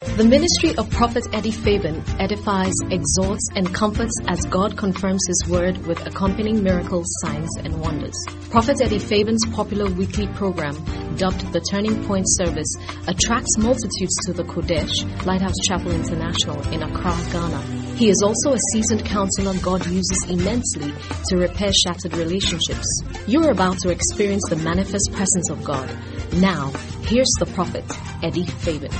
The ministry of Prophet Eddie Fabian edifies, exhorts, and comforts as God confirms His word with accompanying miracles, signs, and wonders. Prophet Eddie Fabian's popular weekly program, dubbed the Turning Point Service, attracts multitudes to the Kodesh Lighthouse Chapel International in Accra, Ghana. He is also a seasoned counselor God uses immensely to repair shattered relationships. You're about to experience the manifest presence of God. Now, here's the prophet, Eddie Fabian.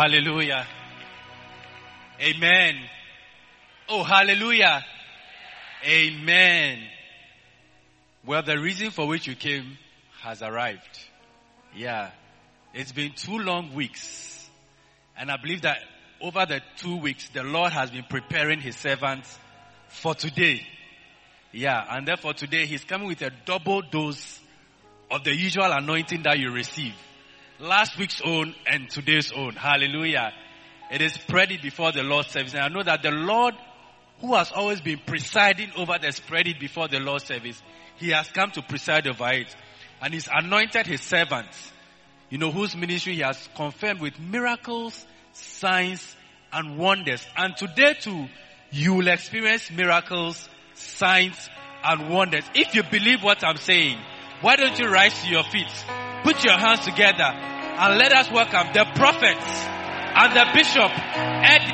Hallelujah. Amen. Oh, hallelujah. Amen. Well, the reason for which you came has arrived. Yeah. It's been two long weeks. And I believe that over the two weeks, the Lord has been preparing his servants for today. Yeah. And therefore today he's coming with a double dose of the usual anointing that you receive. Last week's own and today's own. Hallelujah. It is spread it before the Lord's service. And I know that the Lord, who has always been presiding over the spread it before the Lord's service, he has come to preside over it. And he's anointed his servants, you know, whose ministry he has confirmed with miracles, signs, and wonders. And today too, you will experience miracles, signs, and wonders. If you believe what I'm saying, why don't you rise to your feet? Put your hands together and let us welcome the prophets and the bishop, Ed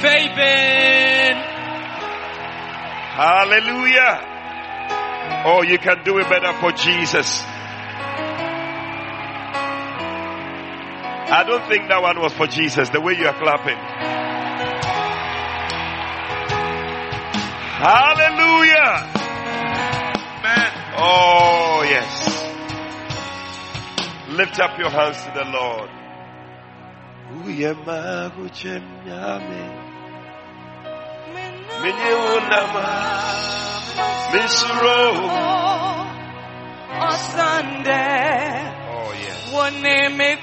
Fabian. Hallelujah. Oh, you can do it better for Jesus. I don't think that one was for Jesus, the way you are clapping. Hallelujah. Man. Oh, yes. Lift up your hands to the Lord. Uyema unama. Misuro. On Oh, yes. one me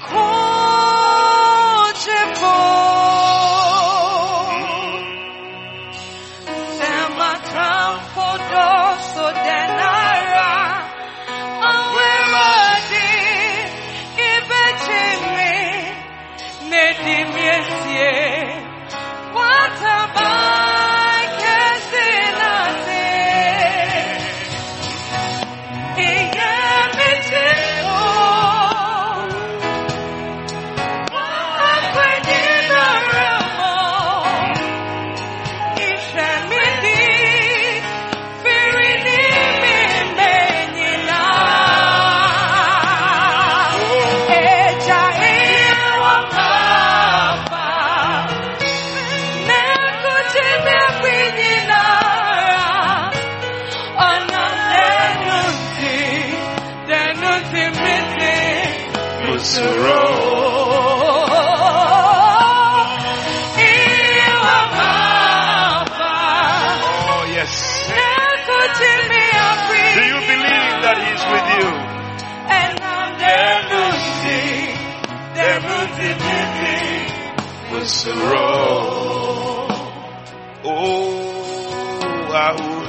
Oh, I would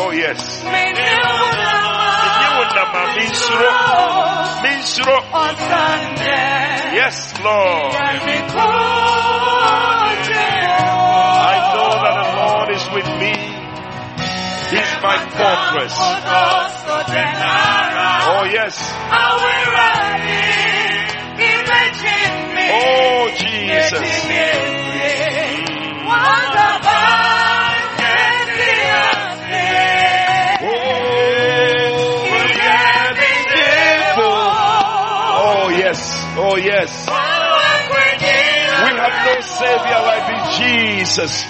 Oh, yes. Yes, Lord. I know that the Lord is with me. He's my fortress. Oh, yes. Oh, Jesus. Oh, oh, yes. Oh, yes. We have no Savior like Jesus.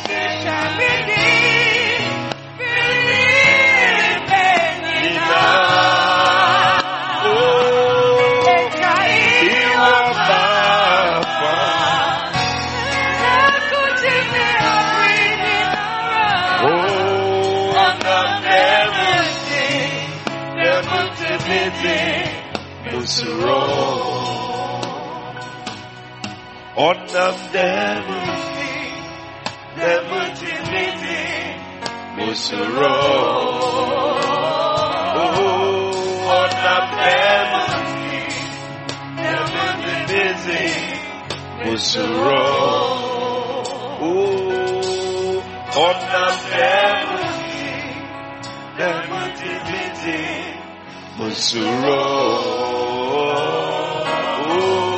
Onam demu, demu timiti, Musuro. Oh, onam demu, demu timiti, Musuro. Oh, onam demu, demu timiti, Musuro. Oh,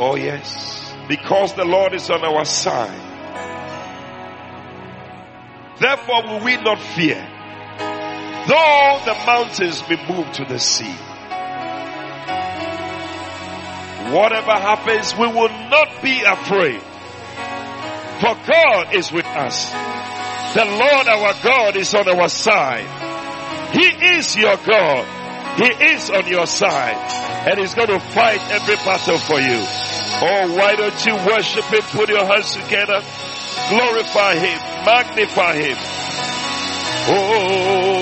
Oh yes. Because the Lord is on our side. Therefore will we not fear. Though the mountains be moved to the sea. Whatever happens, we will not be afraid. For God is with us. The Lord our God is on our side. He is your God. He is on your side. And He's going to fight every battle for you. Oh, why don't you worship Him? Put your hands together. Glorify Him. Magnify Him. Oh,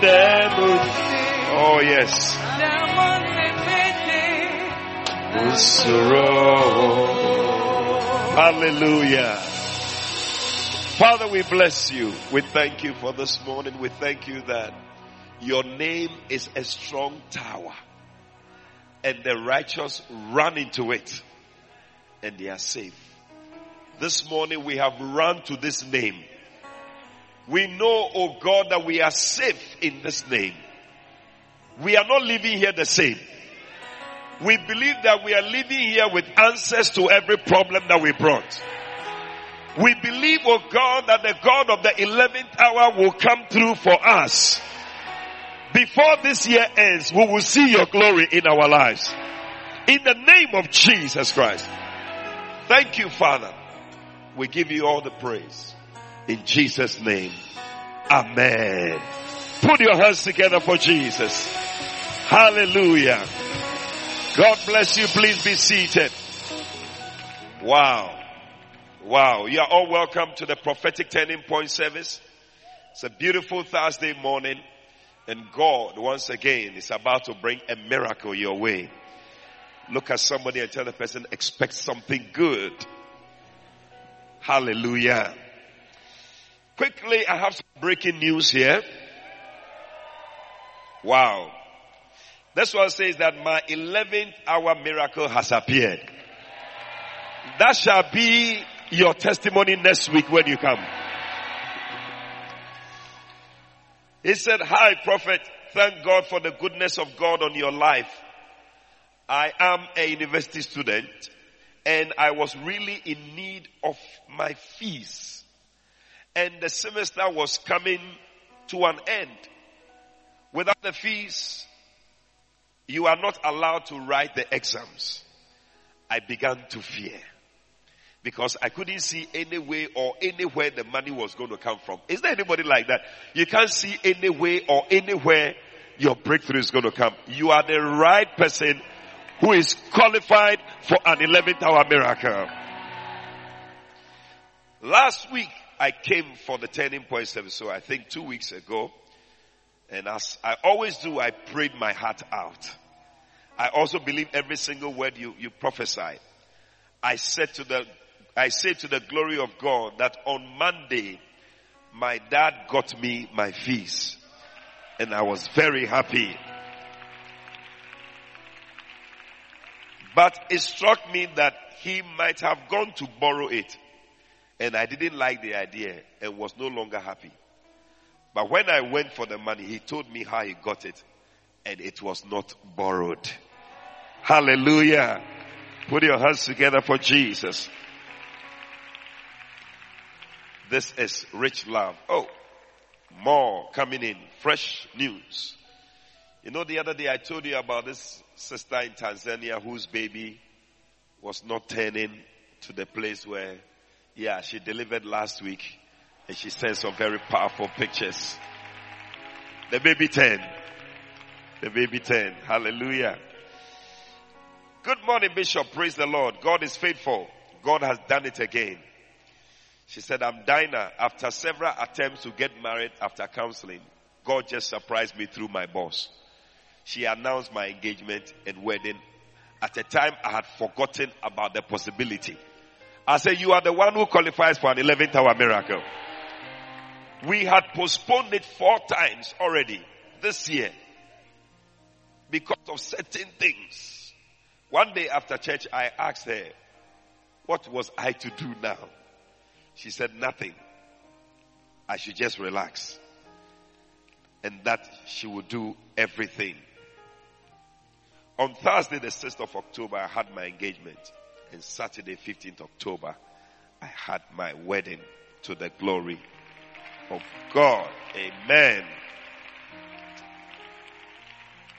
them. Oh, yes. Hallelujah. Father, we bless you. We thank you for this morning. We thank you that your name is a strong tower and the righteous run into it and they are safe. This morning we have run to this name. We know, oh God, that we are safe in this name. We are not living here the same. We believe that we are living here with answers to every problem that we brought. We believe, oh God, that the God of the 11th hour will come through for us. Before this year ends, we will see your glory in our lives. In the name of Jesus Christ. Thank you, Father. We give you all the praise. In Jesus' name. Amen. Put your hands together for Jesus. Hallelujah. God bless you. Please be seated. Wow. Wow. You are all welcome to the prophetic turning point service. It's a beautiful Thursday morning and God once again is about to bring a miracle your way. Look at somebody and tell the person expect something good. Hallelujah. Quickly, I have some breaking news here. Wow. This one says that my 11th hour miracle has appeared. That shall be your testimony next week when you come. He said, hi prophet, thank God for the goodness of God on your life. I am a university student and I was really in need of my fees. And the semester was coming to an end. Without the fees, you are not allowed to write the exams. I began to fear because I couldn't see any way or anywhere the money was going to come from. Is there anybody like that? You can't see any way or anywhere your breakthrough is going to come. You are the right person who is qualified for an 11th hour miracle. Last week I came for the turning point service, so I think two weeks ago, and as I always do, I prayed my heart out. I also believe every single word you, you prophesied. I said to the, I say to the glory of God that on Monday, my dad got me my fees and I was very happy. But it struck me that he might have gone to borrow it and I didn't like the idea and was no longer happy. But when I went for the money, he told me how he got it and it was not borrowed. Hallelujah. Put your hands together for Jesus. This is rich love. Oh, more coming in. Fresh news. You know, the other day I told you about this sister in Tanzania whose baby was not turning to the place where, yeah, she delivered last week and she sent some very powerful pictures. The baby turned. The baby turned. Hallelujah. Good morning, Bishop. Praise the Lord. God is faithful. God has done it again. She said, I'm Dinah. After several attempts to get married after counseling, God just surprised me through my boss. She announced my engagement and wedding. At a time I had forgotten about the possibility. I said, you are the one who qualifies for an 11th hour miracle. We had postponed it four times already. this year because of certain things. One day after church, I asked her, what was I to do now? She said nothing. I should just relax. And that she would do everything. On Thursday, the 6th of October, I had my engagement. And Saturday, 15th October, I had my wedding to the glory of God. Amen.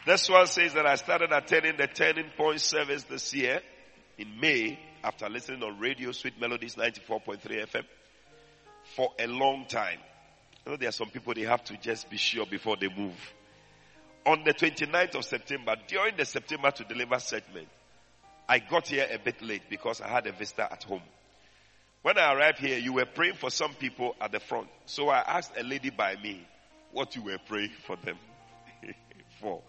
This one says that I started attending the turning point service this year in May after listening on radio Sweet Melodies 94.3 FM for a long time. You know, there are some people they have to just be sure before they move. On the 29th of September, during the September to deliver segment, I got here a bit late because I had a visitor at home. When I arrived here, you were praying for some people at the front. So I asked a lady by me what you were praying for them for.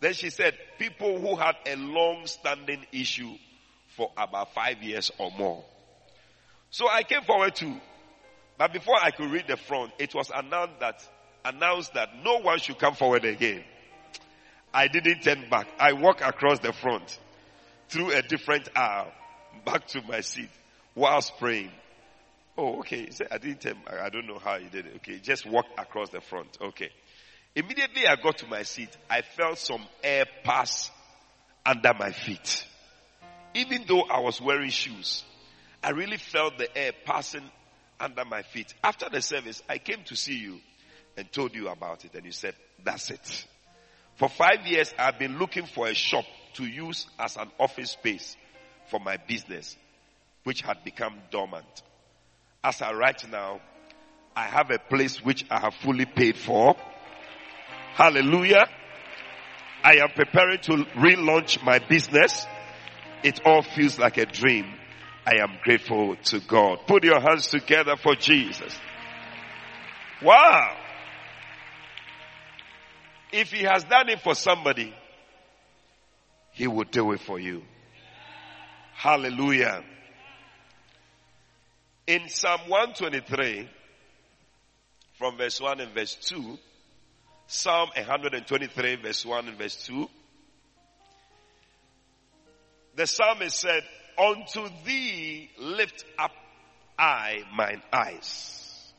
Then she said, people who had a long standing issue for about five years or more. So I came forward too. But before I could read the front, it was announced that, announced that no one should come forward again. I didn't turn back. I walked across the front through a different aisle back to my seat whilst praying. Oh, okay. I didn't turn. I don't know how he did it. Okay. Just walk across the front. Okay. Immediately I got to my seat, I felt some air pass under my feet. Even though I was wearing shoes, I really felt the air passing under my feet. After the service, I came to see you and told you about it and you said, that's it. For five years, I've been looking for a shop to use as an office space for my business, which had become dormant. As I write now, I have a place which I have fully paid for. Hallelujah. I am preparing to relaunch my business. It all feels like a dream. I am grateful to God. Put your hands together for Jesus. Wow. If he has done it for somebody, he will do it for you. Hallelujah. In Psalm 123, from verse 1 and verse 2, Psalm 123 verse 1 and verse 2, the psalmist said, Unto thee lift up I mine eyes.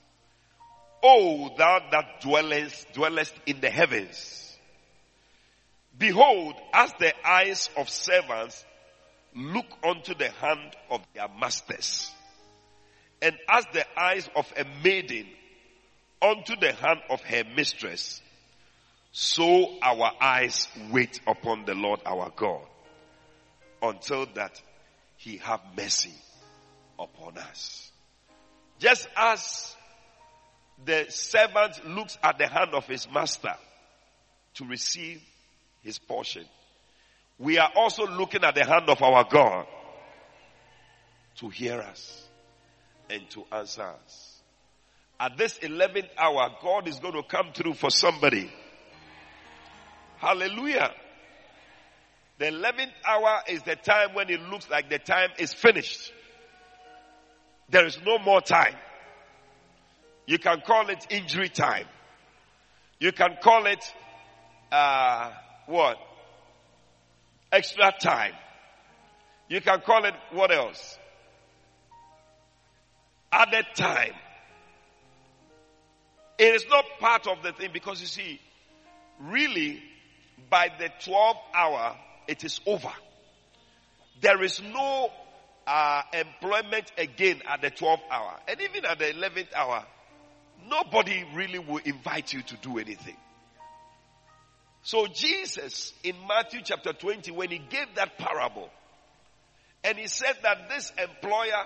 O thou that dwellest, dwellest in the heavens. Behold, as the eyes of servants look unto the hand of their masters, and as the eyes of a maiden unto the hand of her mistress, so our eyes wait upon the Lord our God until that he have mercy upon us. Just as the servant looks at the hand of his master to receive his portion, we are also looking at the hand of our God to hear us and to answer us. At this 11th hour, God is going to come through for somebody. Hallelujah. The 11th hour is the time when it looks like the time is finished. There is no more time. You can call it injury time. You can call it, uh, what? Extra time. You can call it what else? Added time. It is not part of the thing because you see, really, by the 12th hour, it is over. There is no uh, employment again at the 12th hour. And even at the 11th hour, nobody really will invite you to do anything. So Jesus in Matthew chapter 20, when he gave that parable, and he said that this employer,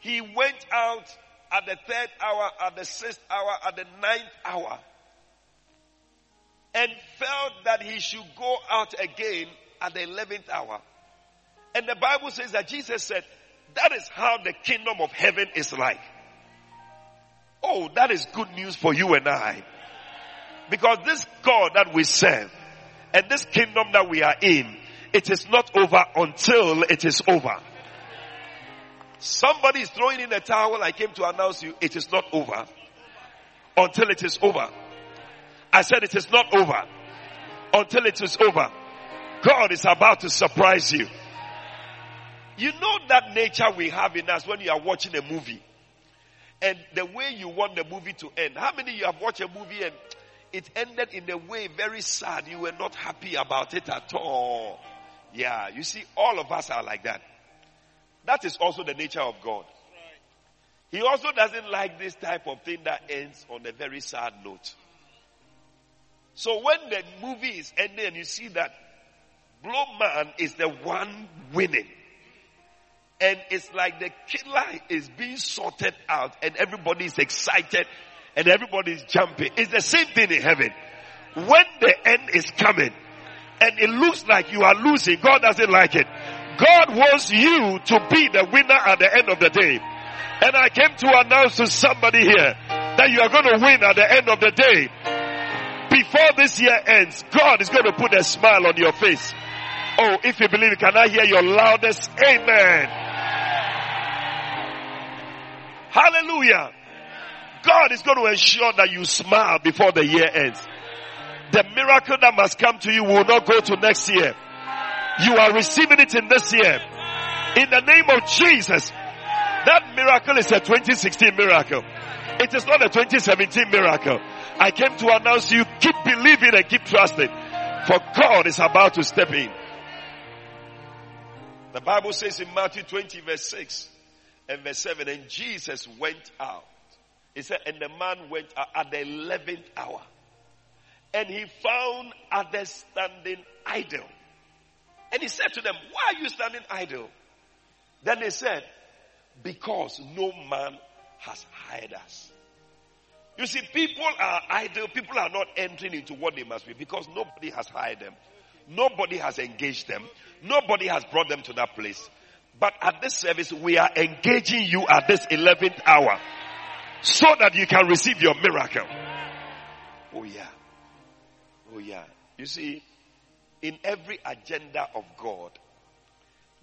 he went out at the third hour, at the sixth hour, at the ninth hour, and felt that he should go out again at the 11th hour. And the Bible says that Jesus said, that is how the kingdom of heaven is like. Oh, that is good news for you and I. Because this God that we serve and this kingdom that we are in, it is not over until it is over. Somebody is throwing in a towel. I came to announce you, it is not over until it is over. I said it is not over until it is over. God is about to surprise you. You know that nature we have in us when you are watching a movie and the way you want the movie to end. How many you have watched a movie and it ended in a way very sad. You were not happy about it at all. Yeah, you see, all of us are like that. That is also the nature of God. He also doesn't like this type of thing that ends on a very sad note. So when the movie is ending and you see that Blow Man is the one winning, and it's like the killer is being sorted out and everybody is excited and everybody is jumping. It's the same thing in heaven. When the end is coming and it looks like you are losing, God doesn't like it. God wants you to be the winner at the end of the day. And I came to announce to somebody here that you are going to win at the end of the day. Before this year ends, God is going to put a smile on your face. Oh, if you believe, can I hear your loudest amen? Hallelujah. God is going to ensure that you smile before the year ends. The miracle that must come to you will not go to next year. You are receiving it in this year. In the name of Jesus. That miracle is a 2016 miracle. It is not a 2017 miracle. I came to announce you keep believing and keep trusting. For God is about to step in. The Bible says in Matthew 20 verse 6 and verse 7, and Jesus went out. He said, and the man went out at the 11th hour. And he found others standing idle. And he said to them, why are you standing idle? Then they said, because no man has hired us. You see, people are idle. People are not entering into what they must be because nobody has hired them. Nobody has engaged them. Nobody has brought them to that place. But at this service, we are engaging you at this 11th hour so that you can receive your miracle. Oh yeah. Oh yeah. You see, in every agenda of God,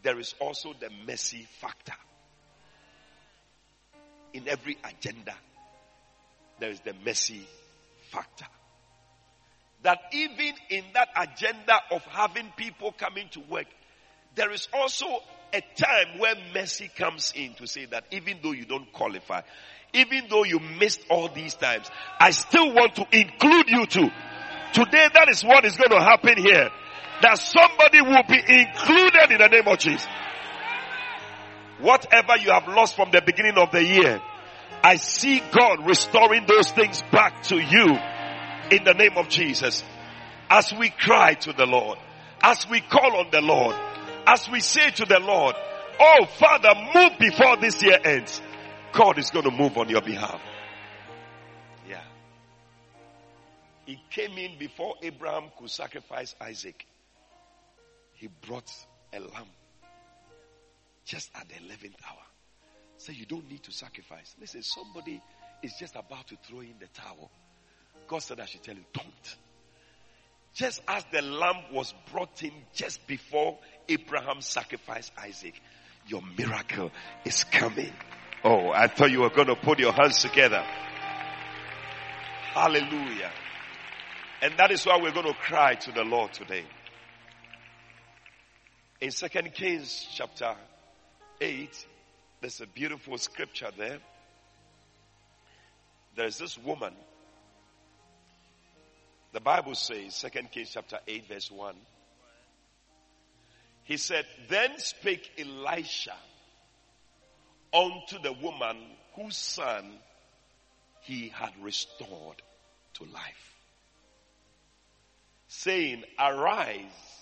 there is also the mercy factor. In every agenda, there is the mercy factor. That even in that agenda of having people coming to work, there is also a time where mercy comes in to say that even though you don't qualify, even though you missed all these times, I still want to include you too. Today that is what is going to happen here. That somebody will be included in the name of Jesus. Whatever you have lost from the beginning of the year, I see God restoring those things back to you in the name of Jesus. As we cry to the Lord, as we call on the Lord, as we say to the Lord, Oh Father, move before this year ends. God is going to move on your behalf. Yeah. He came in before Abraham could sacrifice Isaac. He brought a lamb just at the 11th hour. Say, so you don't need to sacrifice. Listen, somebody is just about to throw in the towel. God said, I should tell you, don't. Just as the lamb was brought in just before Abraham sacrificed Isaac, your miracle is coming. Oh, I thought you were going to put your hands together. Hallelujah. And that is why we're going to cry to the Lord today. In Second Kings chapter 8, there's a beautiful scripture there. There's this woman. The Bible says, Second Kings chapter 8 verse 1. He said, Then spake Elisha unto the woman whose son he had restored to life, saying, Arise,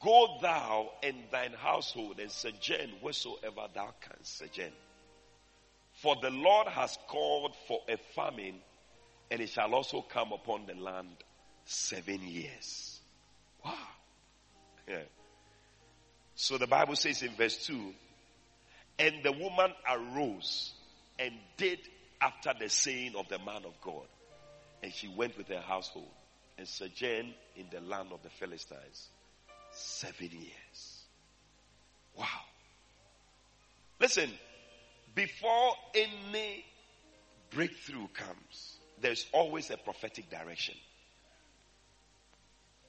go thou and thine household and sojourn wheresoever thou canst sojourn. For the Lord has called for a famine, and it shall also come upon the land seven years. Wow. Yeah. So the Bible says in verse 2 And the woman arose and did after the saying of the man of God. And she went with her household and sojourned in the land of the Philistines seven years. Wow. Listen, before any breakthrough comes, there's always a prophetic direction.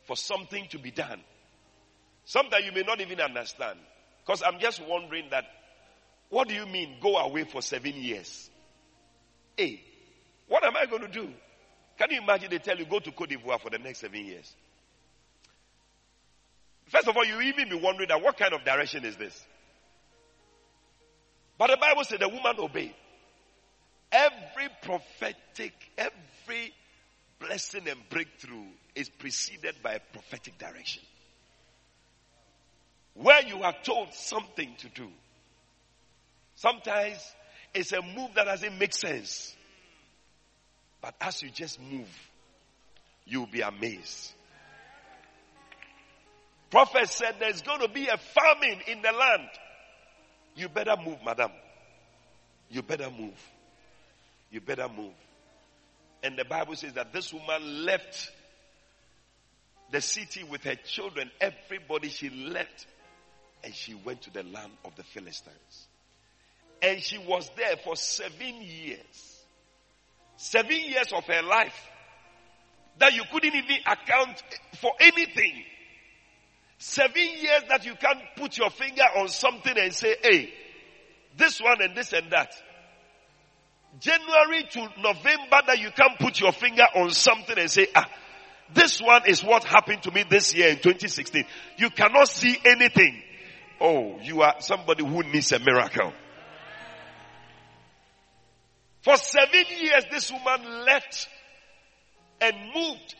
for something to be done. Sometimes you may not even understand. Because I'm just wondering that, what do you mean go away for seven years? Hey, what am I going to do? Can you imagine they tell you go to Cote d'Ivoire for the next seven years? First of all, you even be wondering that what kind of direction is this? But the Bible said the woman obeyed. Every prophetic, every blessing and breakthrough is preceded by a prophetic direction. Where you are told something to do, sometimes it's a move that doesn't make sense. But as you just move, you'll be amazed. Prophet said there's going to be a famine in the land. You better move, madam. You better move. You better move. And the Bible says that this woman left the city with her children. Everybody she left. And she went to the land of the Philistines. And she was there for seven years. Seven years of her life that you couldn't even account for anything. Seven years that you can't put your finger on something and say, hey, this one and this and that. January to November that you can't put your finger on something and say, ah, this one is what happened to me this year in 2016. You cannot see anything. Oh, you are somebody who needs a miracle. For seven years, this woman left and moved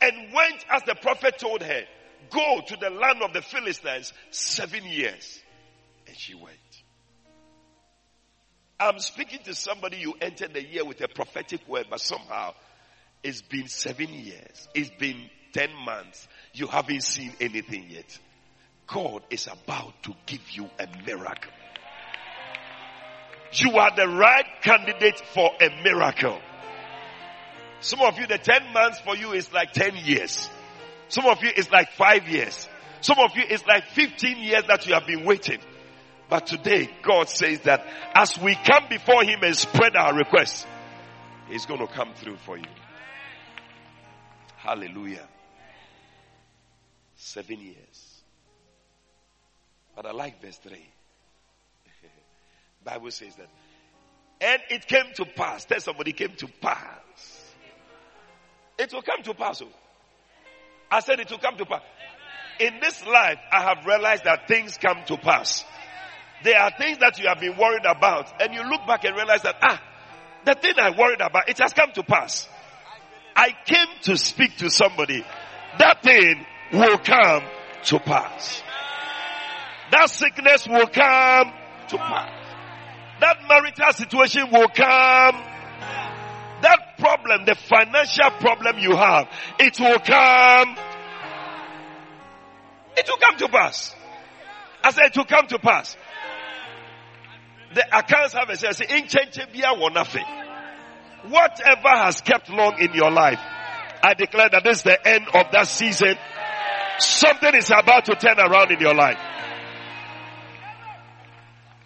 and went as the prophet told her go to the land of the Philistines seven years. And she went. I'm speaking to somebody you entered the year with a prophetic word, but somehow it's been seven years. It's been 10 months. You haven't seen anything yet. God is about to give you a miracle. You are the right candidate for a miracle. Some of you, the 10 months for you is like 10 years. Some of you is like five years. Some of you is like 15 years that you have been waiting. But today, God says that as we come before Him and spread our requests, He's going to come through for you. Hallelujah. Seven years. But I like verse 3. Bible says that. And it came to pass. Tell somebody came to pass. It will come to pass. Oh. I said it will come to pass. In this life, I have realized that things come to pass. There are things that you have been worried about, and you look back and realize that, ah, the thing I worried about, it has come to pass. I came to speak to somebody. That thing will come to pass. That sickness will come to pass. That marital situation will come. Problem, the financial problem you have, it will come. It will come to pass. I said it will come to pass. The accounts have a say, in change nothing. Whatever has kept long in your life, I declare that this is the end of that season. Something is about to turn around in your life.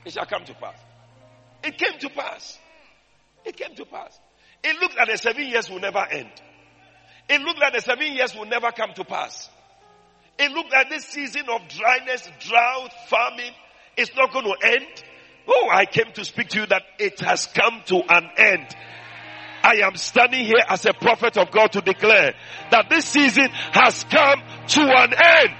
It shall come to pass. It came to pass. It came to pass. It looked like the seven years will never end. It looked like the seven years will never come to pass. It looked like this season of dryness, drought, famine is not going to end. Oh, I came to speak to you that it has come to an end. I am standing here as a prophet of God to declare that this season has come to an end.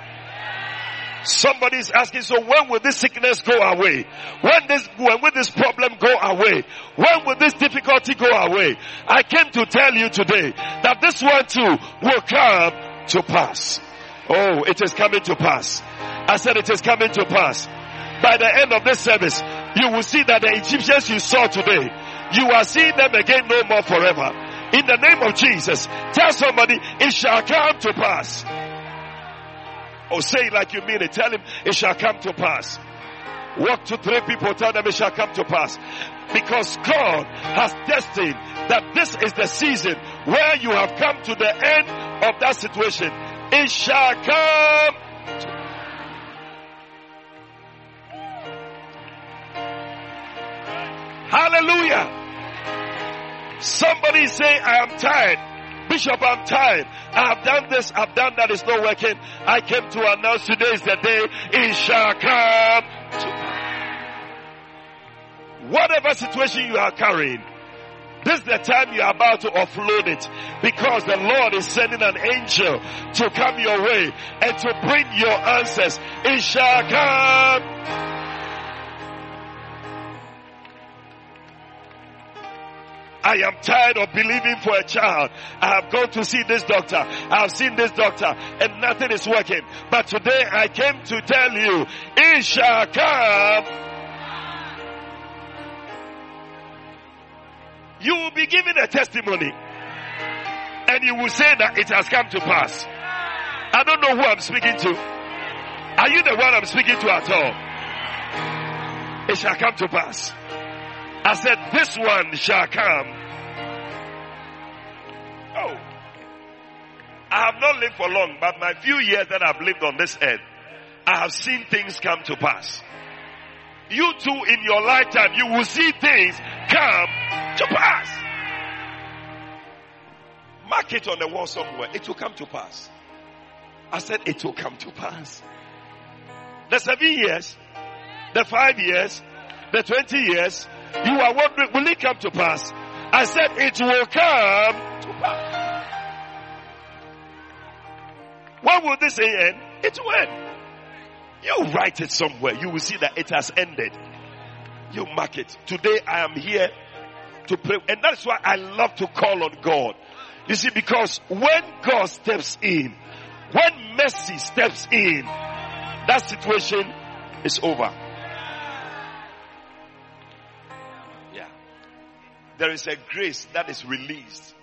Somebody is asking, so when will this sickness go away? When this, when will this problem go away? When will this difficulty go away? I came to tell you today that this one too will come to pass. Oh, it is coming to pass. I said it is coming to pass. By the end of this service, you will see that the Egyptians you saw today, you are seeing them again no more forever. In the name of Jesus, tell somebody, it shall come to pass. Or say it like you mean it. Tell him it shall come to pass. Walk to three people, tell them it shall come to pass. Because God has destined that this is the season where you have come to the end of that situation. It shall come Hallelujah. Somebody say, I am tired Bishop, I'm tired. I've done this, I've done that, it's not working. I came to announce today is the day it shall come to Whatever situation you are carrying, this is the time you are about to offload it because the Lord is sending an angel to come your way and to bring your answers. It shall come. I am tired of believing for a child. I have gone to see this doctor. I have seen this doctor and nothing is working. But today I came to tell you, it shall come you will be given a testimony and you will say that it has come to pass. I don't know who I'm speaking to. Are you the one I'm speaking to at all? It shall come to pass. I said, this one shall come. Oh. I have not lived for long, but my few years that I've lived on this earth, I have seen things come to pass. You too in your lifetime, you will see things come to pass. Mark it on the wall somewhere. It will come to pass. I said it will come to pass. The seven years, the five years, the 20 years, you are wondering, will it come to pass? I said it will come to pass. When will this end? It will end. You write it somewhere. You will see that it has ended. You mark it. Today I am here to pray. And that's why I love to call on God. You see, because when God steps in, when mercy steps in, that situation is over. There is a grace that is released,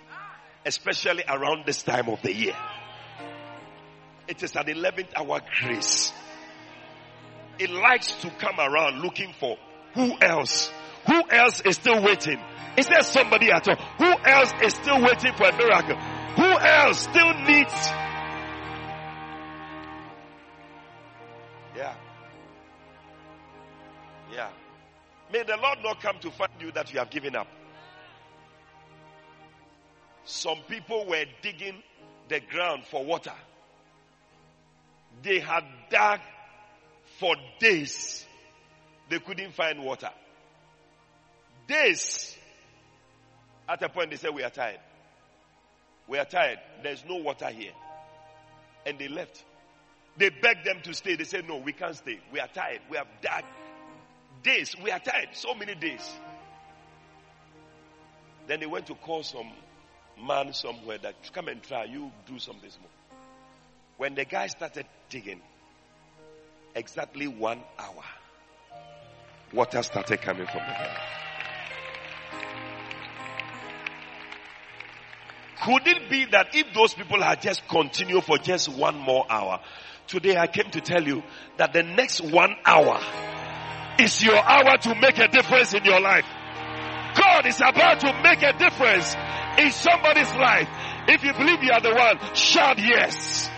especially around this time of the year. It is an 11th hour grace. It likes to come around looking for who else? Who else is still waiting? Is there somebody at all? Who else is still waiting for a miracle? Who else still needs? Yeah. Yeah. May the Lord not come to find you that you have given up. Some people were digging the ground for water. They had dug for days. They couldn't find water. Days. At a point they said, we are tired. We are tired. There's no water here. And they left. They begged them to stay. They said, no, we can't stay. We are tired. We have dug days. We are tired. So many days. Then they went to call some man somewhere that come and try. You do something small. When the guy started digging, exactly one hour, water started coming from the ground. Could it be that if those people had just continued for just one more hour, today I came to tell you that the next one hour is your hour to make a difference in your life. God is about to make a difference in somebody's life. If you believe you are the one, shout yes.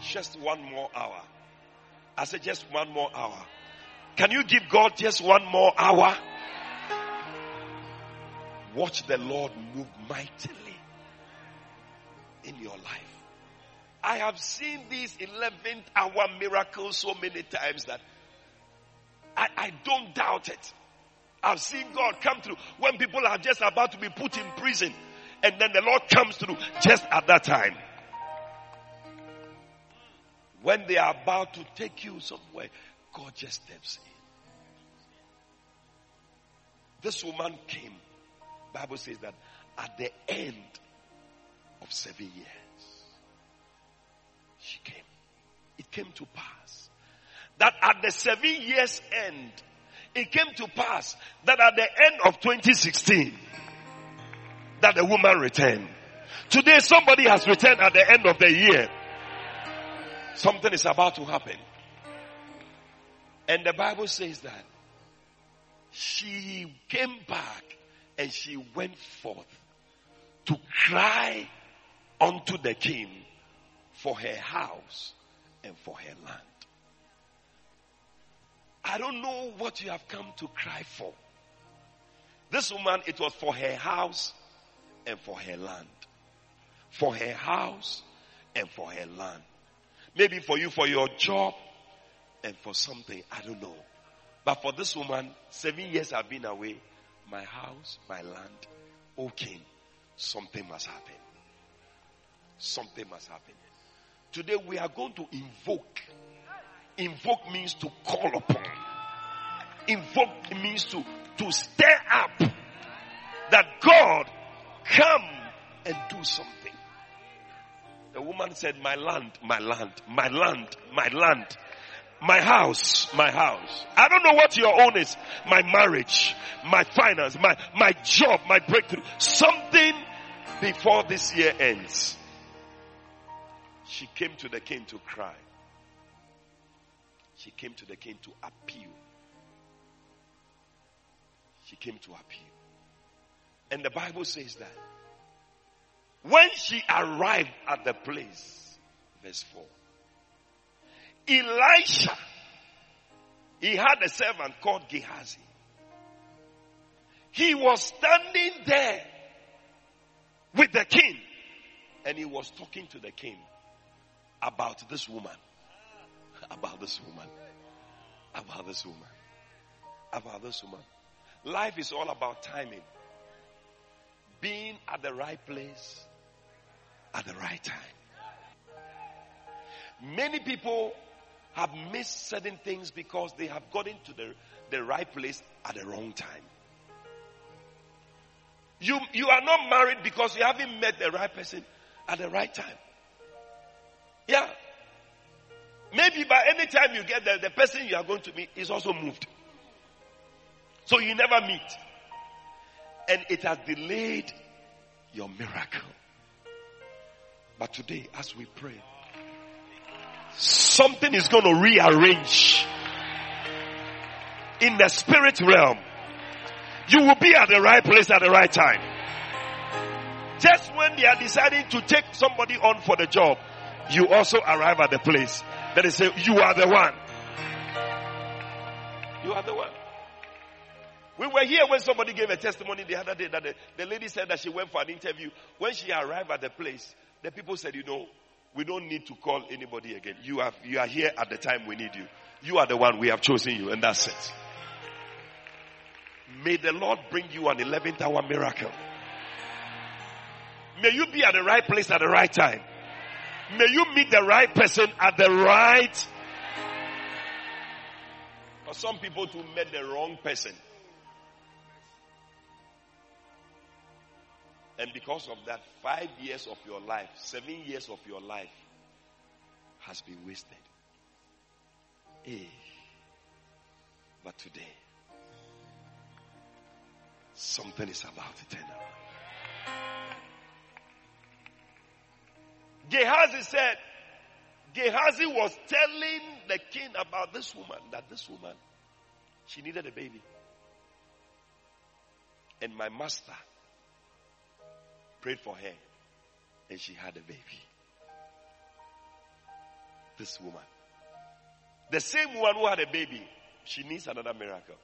Just one more hour. I said just one more hour. Can you give God just one more hour? Watch the Lord move mightily in your life. I have seen these 11th hour miracles so many times that I, I don't doubt it. I've seen God come through when people are just about to be put in prison and then the Lord comes through just at that time. When they are about to take you somewhere, God just steps in. This woman came. Bible says that at the end of seven years, she came. It came to pass that at the seven years end, it came to pass that at the end of 2016, that the woman returned. Today somebody has returned at the end of the year. Something is about to happen. And the Bible says that she came back and she went forth to cry unto the king for her house and for her land. I don't know what you have come to cry for. This woman, it was for her house and for her land. For her house and for her land. Maybe for you, for your job and for something. I don't know. But for this woman, seven years I've been away. My house, my land. Okay. something must happen. Something must happen. Today we are going to invoke. Invoke means to call upon. Invoke means to, to stir up that God come and do something. The woman said, my land, my land, my land, my land, my house, my house. I don't know what your own is. My marriage, my finance, my, my job, my breakthrough. Something before this year ends. She came to the king to cry. She came to the king to appeal. She came to appeal. And the Bible says that when she arrived at the place, verse 4, Elisha, he had a servant called Gehazi. He was standing there with the king and he was talking to the king about this woman. About this woman. About this woman. About this woman. Life is all about timing. Being at the right place at the right time. Many people have missed certain things because they have gotten to the, the right place at the wrong time. You, you are not married because you haven't met the right person at the right time. Yeah. Maybe by any time you get there, the person you are going to meet is also moved. So you never meet. And it has delayed your miracle. But today, as we pray, something is going to rearrange in the spirit realm. You will be at the right place at the right time. Just when they are deciding to take somebody on for the job, you also arrive at the place that they say, you are the one. You are the one. We were here when somebody gave a testimony the other day that the, the lady said that she went for an interview. When she arrived at the place, the people said, you know, we don't need to call anybody again. You have, you are here at the time we need you. You are the one we have chosen you and that's it. May the Lord bring you an 11th hour miracle. May you be at the right place at the right time. May you meet the right person at the right. For some people to meet the wrong person. And because of that, five years of your life, seven years of your life has been wasted. Eh. But today, something is about to turn around. Gehazi said, Gehazi was telling the king about this woman, that this woman, she needed a baby. And my master prayed for her, and she had a baby. This woman. The same woman who had a baby, she needs another miracle.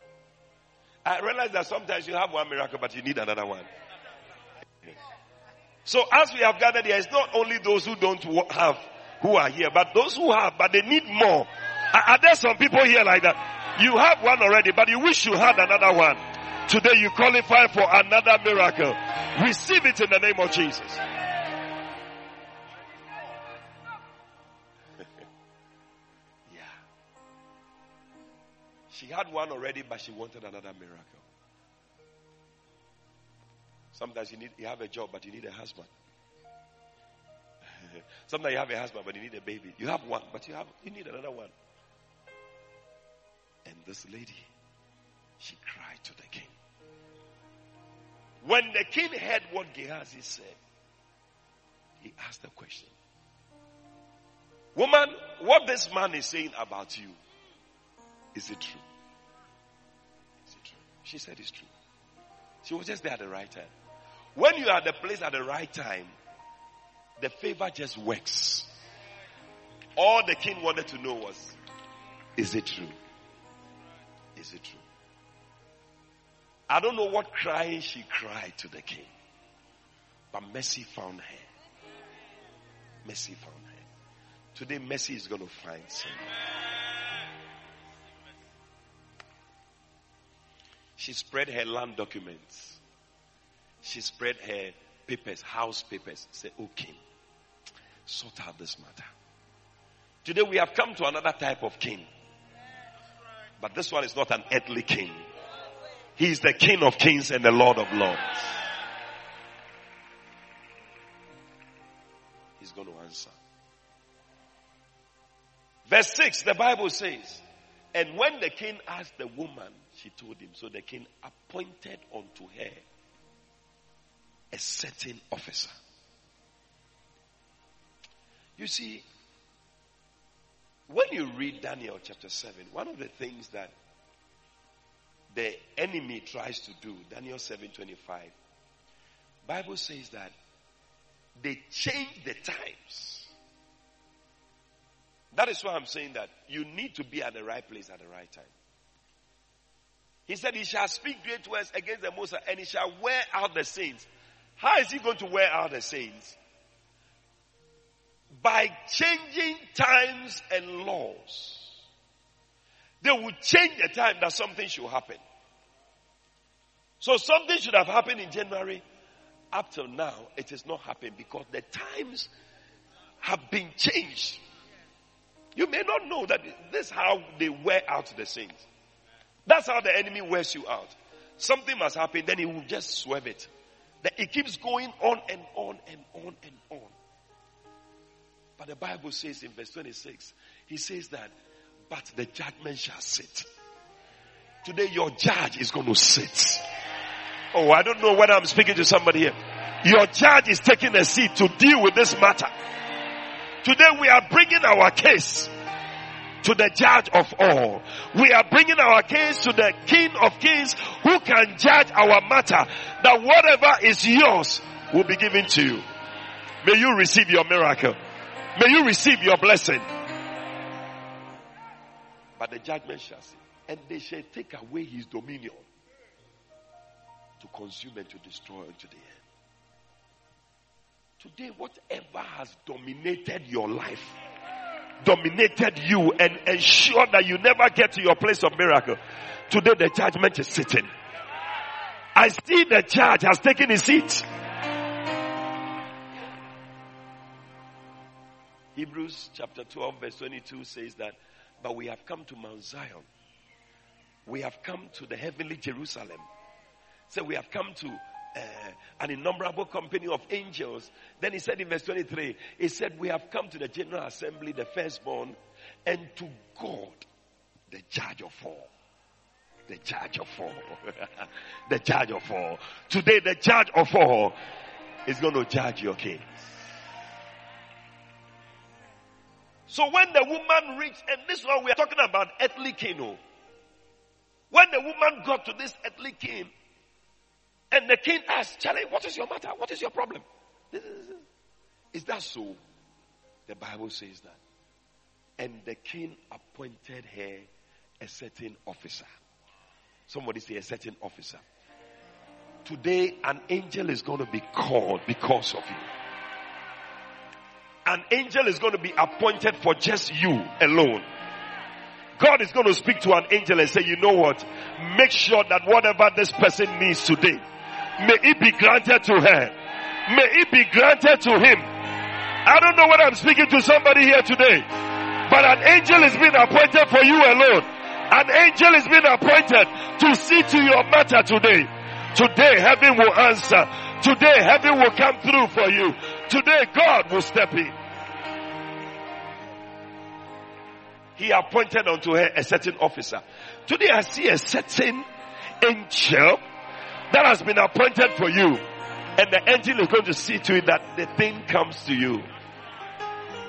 I realize that sometimes you have one miracle, but you need another one. So as we have gathered here, it's not only those who don't have who are here, but those who have, but they need more. Are, are there some people here like that? You have one already, but you wish you had another one. Today you qualify for another miracle. Receive it in the name of Jesus. yeah. She had one already, but she wanted another miracle. Sometimes you need you have a job, but you need a husband. Sometimes you have a husband, but you need a baby. You have one, but you have you need another one. And this lady, she cried to the king. When the king heard what Gehazi said, he asked a question. Woman, what this man is saying about you, is it true? Is it true? She said it's true. She was just there at the right time. When you are at the place at the right time, the favor just works. All the king wanted to know was, is it true? Is it true? I don't know what crying she cried to the king, but mercy found her. Mercy found her. Today, mercy is going to find someone. She spread her land documents. She spread her papers, house papers. Say, king, sort out this matter. Today we have come to another type of king. But this one is not an earthly king. He is the king of kings and the lord of lords. He's going to answer. Verse 6, the Bible says, And when the king asked the woman, she told him. So the king appointed unto her a certain officer. You see, when you read Daniel chapter 7, one of the things that the enemy tries to do, Daniel 7:25, Bible says that they change the times. That is why I'm saying that you need to be at the right place at the right time. He said, He shall speak great words against the Most and he shall wear out the saints. How is he going to wear out the saints? By changing times and laws. They will change the time that something should happen. So something should have happened in January. Up till now, it has not happened because the times have been changed. You may not know that this is how they wear out the saints. That's how the enemy wears you out. Something must happen, then he will just swerve it. That it keeps going on and on and on and on. But the Bible says in verse 26, he says that, but the judgment shall sit. Today your judge is going to sit. Oh, I don't know whether I'm speaking to somebody here. Your judge is taking a seat to deal with this matter. Today we are bringing our case to the judge of all. We are bringing our case to the king of kings who can judge our matter that whatever is yours will be given to you. May you receive your miracle. May you receive your blessing. But the judgment shall say, and they shall take away his dominion to consume and to destroy unto the end. Today, whatever has dominated your life, dominated you and ensure that you never get to your place of miracle. Today the judgment is sitting. I see the judge has taken his seat. Hebrews chapter 12 verse 22 says that, but we have come to Mount Zion. We have come to the heavenly Jerusalem. So we have come to uh, an innumerable company of angels. Then he said in verse 23, he said, We have come to the general assembly, the firstborn, and to God, the judge of all. The judge of all. the judge of all. Today, the judge of all is going to judge your case. So when the woman reached, and this one we are talking about earthly king. When the woman got to this earthly king, and the king asked, Charlie, what is your matter? What is your problem? Is that so? The Bible says that. And the king appointed her a certain officer. Somebody say a certain officer. Today, an angel is going to be called because of you. An angel is going to be appointed for just you alone. God is going to speak to an angel and say, you know what? Make sure that whatever this person needs today, May it be granted to her. May it be granted to him. I don't know whether I'm speaking to somebody here today, but an angel is being appointed for you alone. An angel is being appointed to see to your matter today. Today heaven will answer. Today heaven will come through for you. Today God will step in. He appointed unto her a certain officer. Today I see a certain angel that has been appointed for you. And the angel is going to see to it that the thing comes to you.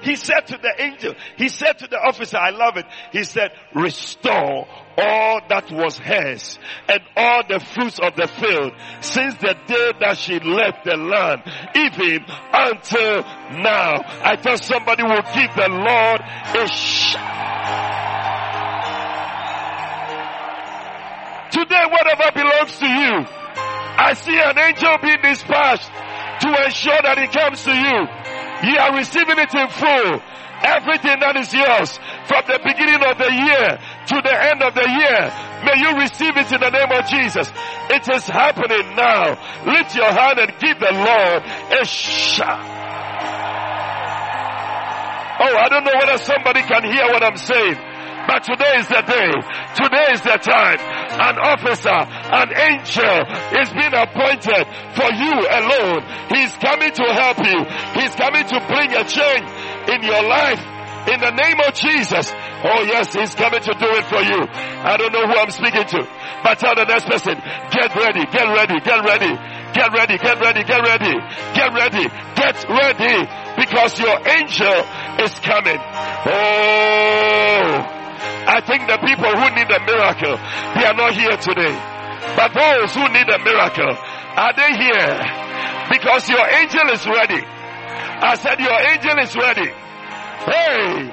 He said to the angel, he said to the officer, I love it. He said, restore all that was hers and all the fruits of the field since the day that she left the land, even until now. I thought somebody will give the Lord a shout. Today, whatever belongs to you, I see an angel being dispatched to ensure that it comes to you. You are receiving it in full. Everything that is yours from the beginning of the year to the end of the year, may you receive it in the name of Jesus. It is happening now. Lift your hand and give the Lord a shout. Oh, I don't know whether somebody can hear what I'm saying. But today is the day. Today is the time. An officer, an angel is being appointed for you alone. He's coming to help you. He's coming to bring a change in your life. In the name of Jesus. Oh yes, he's coming to do it for you. I don't know who I'm speaking to. But tell the next person, get ready, get ready, get ready, get ready, get ready, get ready, get ready, get ready, because your angel is coming. Oh, I think the people who need a miracle, they are not here today. But those who need a miracle, are they here? Because your angel is ready. I said your angel is ready. Hey,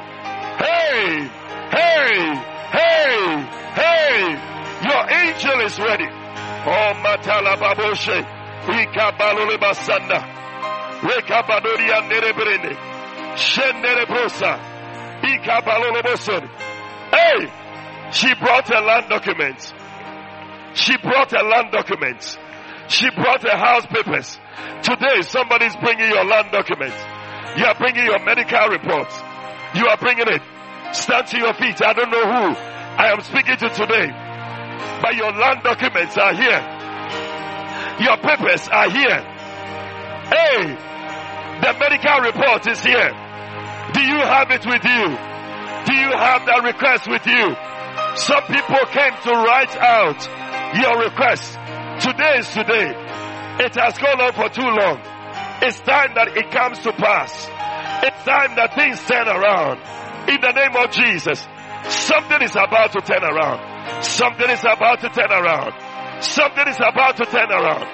hey, hey, hey, hey. Your angel is ready. Oh, matala baboshe. Ika balole basanda. Reka badori andere brene. Shendere brosa. Hey, she brought a land document. She brought a land document. She brought a house papers. Today, somebody's bringing your land document. You are bringing your medical reports. You are bringing it. Stand to your feet. I don't know who I am speaking to today, but your land documents are here. Your papers are here. Hey, the medical report is here. Do you have it with you? Do you have that request with you? Some people came to write out your request. Today is today. It has gone on for too long. It's time that it comes to pass. It's time that things turn around. In the name of Jesus. Something is about to turn around. Something is about to turn around. Something is about to turn around.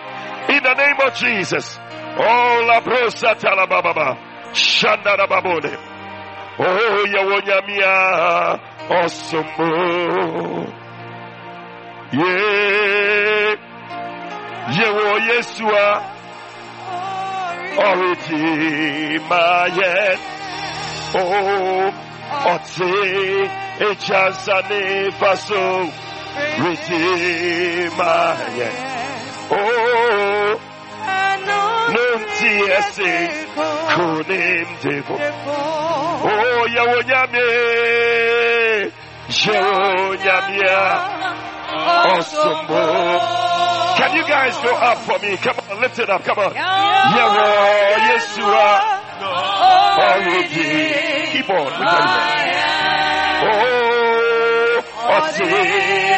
In the name of Jesus. Oh, la brosa talababa. Shandara. Oh, Yawonyamia, awesome. Yeah, Yawo Yeshua, already my yet. Oh, Otse, a chance and a faso, redeem my yet. Oh, nom ti ese kunim devo o ya wo nyame can you guys go up for me? Come on lift it up come on. Ya wo ah. Keep on. Oh, oh,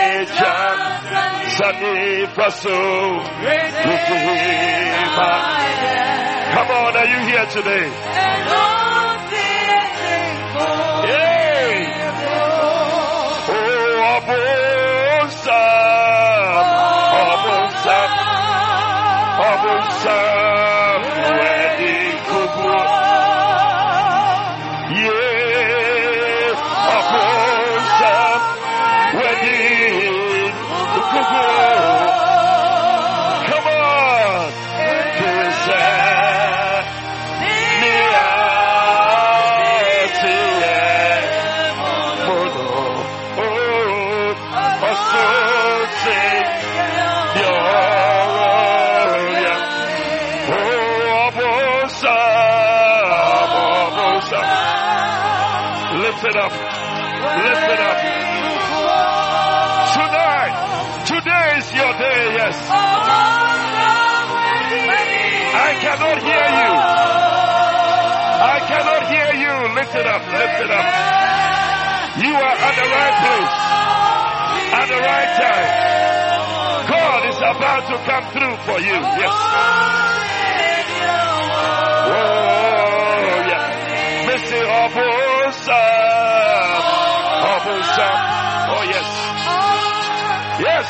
Sani Faso. Redeemer. Come on, are you here today? Cannot hear you. I cannot hear you. Lift it up. Lift it up. You are at the right place. At the right time. God is about to come through for you. Yes. Oh, yeah. Missy Obosa. Obosa. Oh, yes. Yes.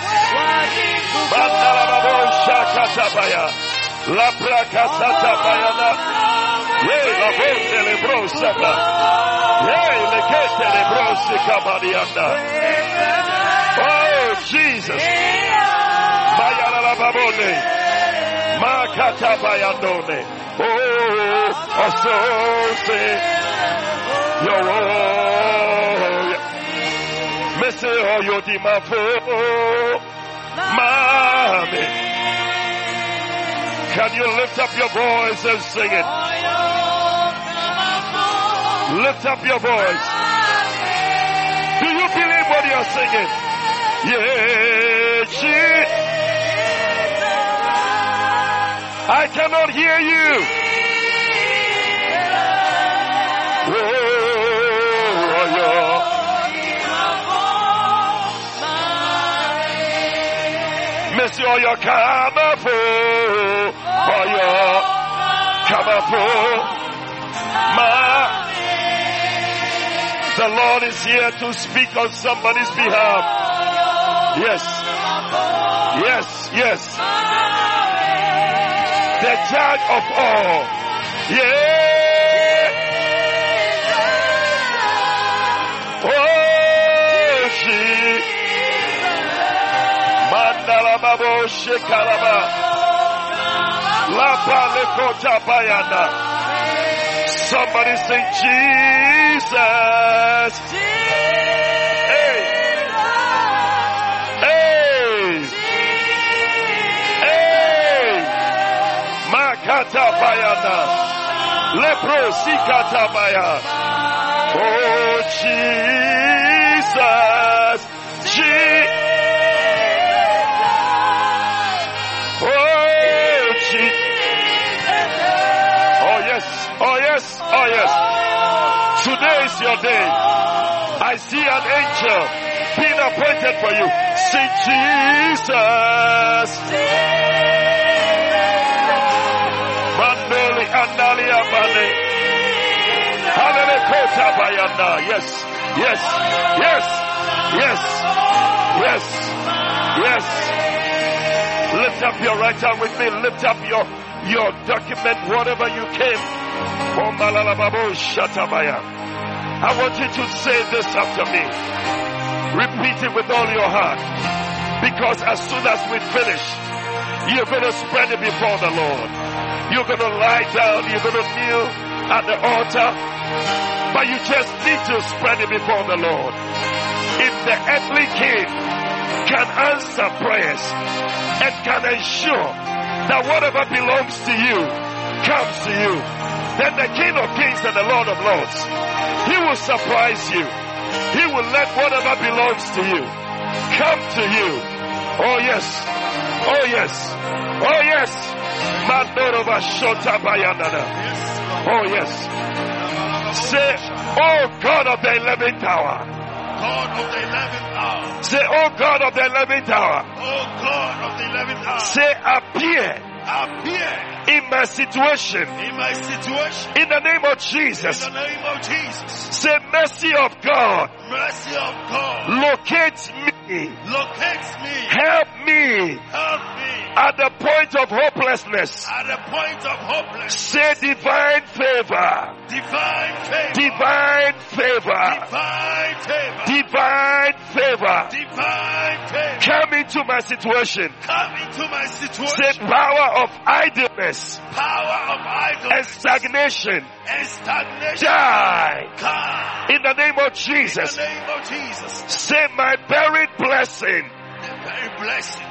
La bracasata bayana. Ye la voce le brosata. Ye le gete le brosi cabarianda. Oh Jesus. Bayana la babone. Makata bayandone. Oh, oh, Your oh, Missy, oh, your dimafo. Mami. Can you lift up your voice and sing it? Lift up your voice. Do you believe what you're singing? She. I cannot hear you. Oh, yeah. Monsieur, Oyo Kamapo. Oyo Kamapo. Ma. The Lord is here to speak on somebody's behalf. Yes. Yes, yes. The judge of all. Yeah. Oh, she. Mandala babo shekalaba. Somebody say Jesus. Hey. Hey. Hey. Makata bayana. Lepro sikata baya. Oh Jesus. Jesus. Your day. I see an angel being appointed for you. Say Jesus. Mandoli andali abale. Halele kota bayanda. Yes. Yes. Yes. Yes. Yes. Yes. Lift up your right hand with me. Lift up your your document, whatever you came. Oh, malalababo shatabaya. I want you to say this after me. Repeat it with all your heart. Because as soon as we finish, you're going to spread it before the Lord. You're going to lie down. You're going to kneel at the altar. But you just need to spread it before the Lord. If the earthly king can answer prayers and can ensure that whatever belongs to you comes to you, then the King of Kings and the Lord of Lords, He will surprise you. He will let whatever belongs to you come to you. Oh yes. Oh yes. Oh yes. Mandorova Shota Bayanana. Oh yes. Say, Oh God of the eleventh hour. God of the eleventh hour. Say, Oh God of the eleventh hour. Oh God of the eleventh hour. Say, appear Appear in my situation. in my situation. In the name of Jesus. In the name of Jesus. Say, mercy of God. Mercy of God. Locate me. Locate me. Help me Help me. at the point of hopelessness. At the point of hopelessness. Say divine favor. Divine favor. Divine favor. Divine favor. Divine favor. Divine favor. Come into my situation. Come into my situation. Say power of idleness Power of and stagnation. and stagnation. Die in the name of Jesus. In the name of Jesus. Say my buried blessing The very blessing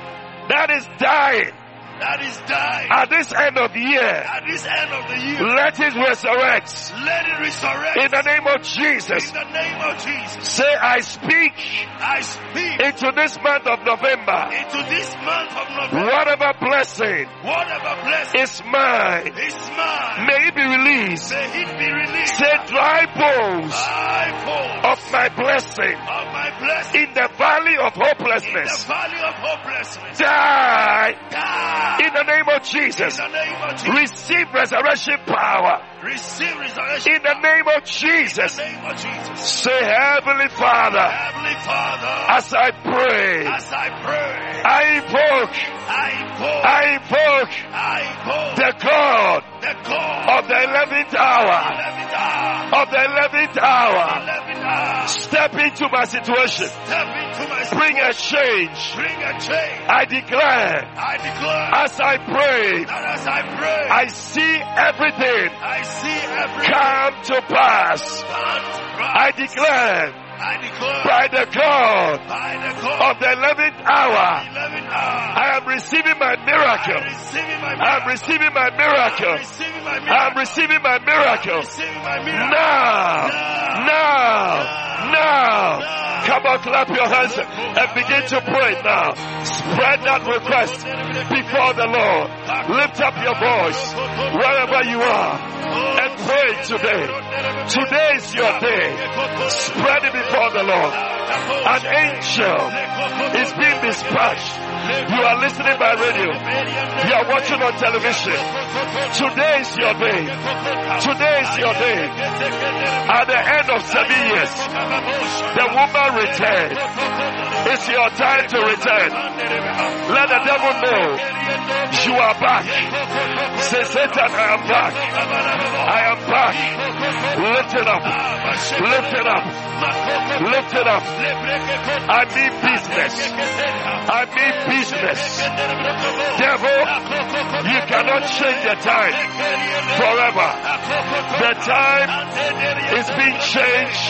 that is dying that is dying at this end of the year. at this end of the year. Let it resurrect Let it resurrect. in the name of Jesus. In the name of Jesus. Say I speak I speak into this month of November. into this month of November. Whatever blessing Whatever blessing is mine, is mine. may it be released. May it be released. Say dry bones I fall of my blessing of my blessing in the valley of hopelessness. in the valley of hopelessness. Die Die. In the name of In Jesus. the name of Jesus. Receive resurrection power Receive resurrection. in the name of In the Jesus. name of Jesus. Say, Heavenly Father, Heavenly Father, as I pray, as I pray, I invoke, I invoke, I invoke I invoke the God the God of the eleventh hour, eleventh hour, of the eleventh hour. eleventh hour. Step into my situation. Step into my Bring a change. Bring a change. I declare I declare as I pray, as I pray, I see everything I see everything come to pass. come to pass. I declare I declare by the God by the call of the 11th hour, I am receiving my miracle. am receiving my I am receiving my miracle. I am receiving my miracle. receiving my miracle. Now, now, now. Come on, clap your hands and begin to pray now. Spread that request before the Lord. Lift up your voice wherever you are and pray today. Today is your day. Spread it before the Lord. An angel is being dispatched. You are listening by radio. You are watching on television. Today is your day. Today is your day. At the end of seven years, the woman returned. It's your time to return. Let the devil know you are back. Say, Satan, I am back. I am back. Lift it up. Lift it up. Lift it up. I mean business. I mean business. Devil, you cannot change the time forever. The time is being changed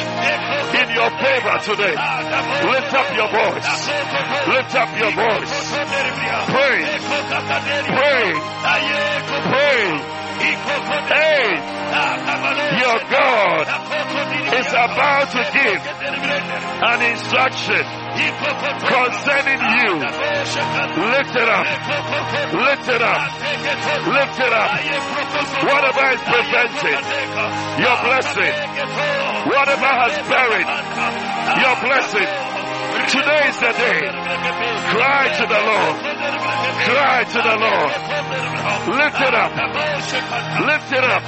in your favor today. Lift up your voice. Lift up your voice. Pray. Pray. Pray. Hey, your God is about to give an instruction concerning you. Lift it up. Lift it up. Lift it up. Whatever is preventing your blessing, whatever has buried your blessing, today is the day. Cry to the Lord. Cry to the Lord. Lift it up. Lift it up.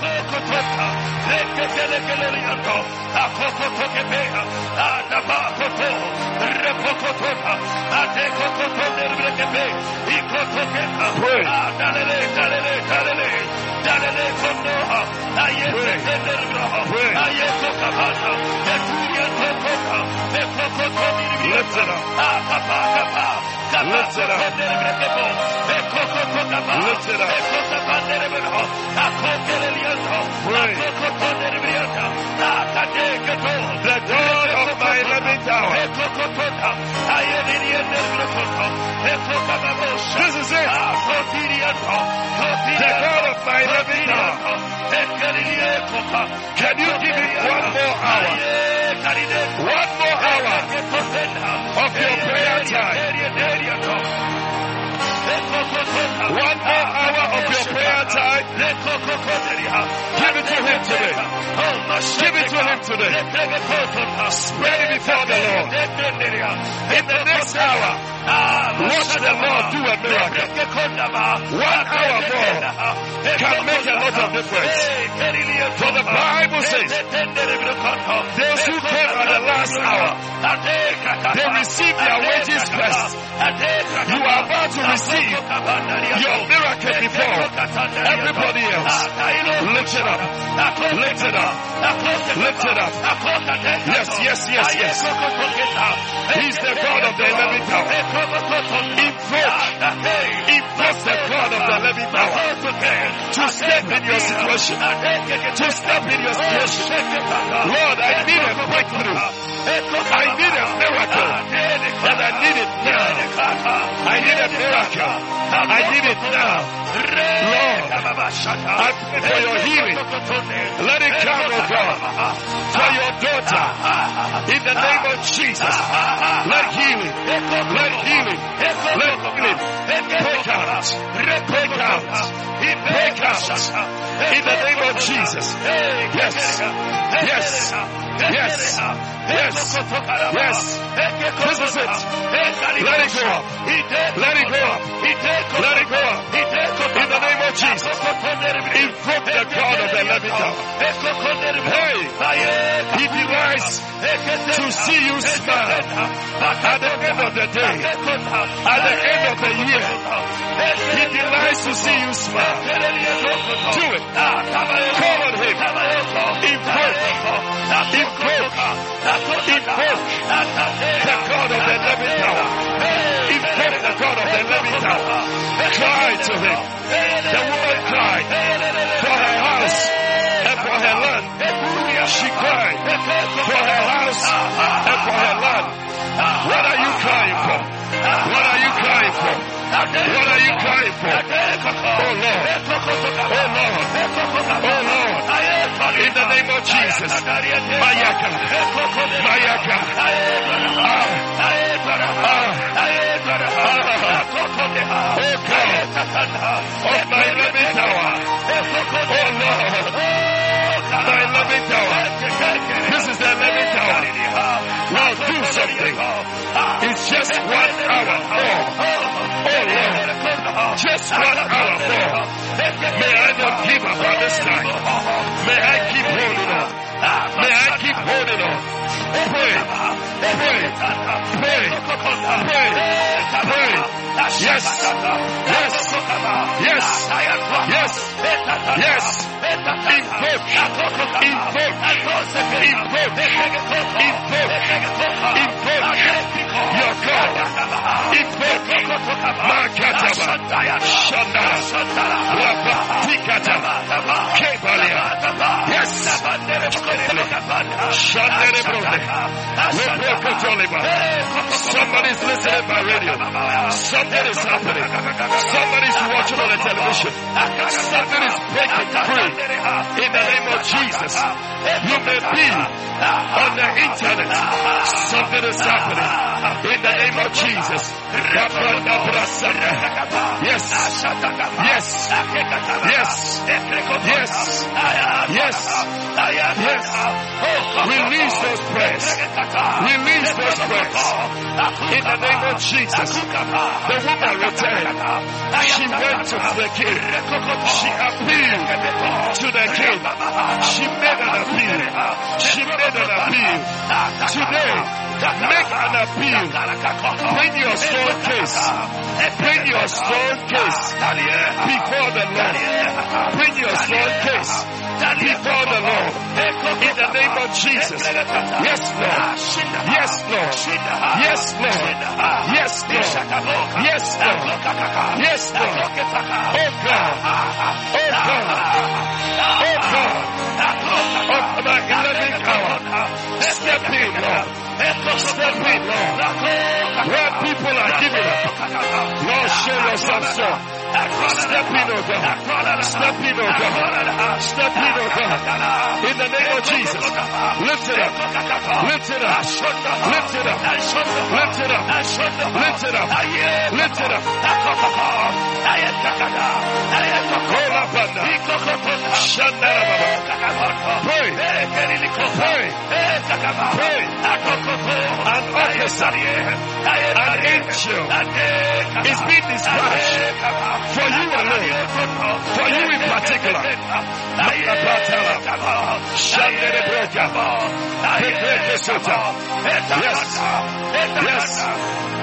Lift it up. Lift it up. Lift it up. The God of my 11th hour. This is it. The God of my 11th hour. Can you give me one more hour? One more hour of your prayer time. One more hour of your prayer time. Give it to him today. Give it to him today. Spread it before the Lord. In the next hour, watch the Lord do a miracle. One hour more can make a lot of difference. For the Bible says, those who came at the last hour, they received their wages first. You are about to receive your miracle before everybody else. Lift it up. Lift it up. Lift it up. Yes, yes, yes, yes. He's the God of the 11th hour. Invoke, invoke the God of the 11th hour to step in your situation. To step in your situation. Lord, I need a breakthrough. I need a miracle. And I need it now. I need a miracle. I need it now. Lord, I pray for your healing. Let it come, oh God, for your daughter. In the name of Jesus. Let healing, let healing, let healing break out. Break out. Break out. In the name of Jesus. Yes. Yes. Yes. Yes. Yes. This is it. Let it go up. Let it go up. Let it go up. In the name of Jesus. Invoke the God of the 11th. Hey, He delights to see you smile at the end of the day, at the end of the year. He delights to see you smile. Do it. Call on Him. Invoke. Invoke. Invoke the God of the living tower. Invoke the God of the living tower. Cry to him. The woman cried for her house and for her land. She cried for her house and for her land. What are you crying for? What are you crying for? What are you crying for? Oh Lord. Oh Lord. Oh Lord. In the name of Jesus. Oh my living tower. Oh Lord. My living tower. This is the living tower. Now do something. It's just one hour more. Oh Lord. Just one hour more. May I not give up at this time. May I keep holding on. May I keep holding on. Pray. Pray. Pray. Yes. Yes. Yes. Yes. Yes. Invoke. Invoke. Invoke. Invoke. Invoke. Your God. Invoke. Makataba. Shandara. Rapa. Tikata. Kebalia. Yes. Somebody's listening by radio. Something is happening. Somebody's watching on the television. Something is breaking free. In the name of Jesus. You may be on the internet. Something is happening. In the name of Jesus. Yes. Yes. Yes. Yes. Yes. Yes. Release those prayers. Release those prayers. In the name of Jesus. The woman returned. She went to the king. She appealed to the king. She made an appeal. She made an appeal. Today, make an appeal. Bring your soul case. Bring your soul case before the Lord. Bring your soul case before the Lord. In the name of Jesus. Yes, Lord. Yes, Lord. Yes, Lord. Yes, Lord. Yes, Lord. Yes, Lord. Oh God. Oh God. Oh God. Of my 11th hour. Step in, Lord. Step in, Lord. Where people are giving up. Lord, show yourself strong. Step in, oh God. Step in, oh God. Step in, oh God. In the name of Jesus. Lift it up. Lift it up. Lift it up. Lift it up. Lift it up. Lift it up. Pray. Pray. Pray. An officer, an angel is being dispatched for you alone, for you in particular. Yes. Yes.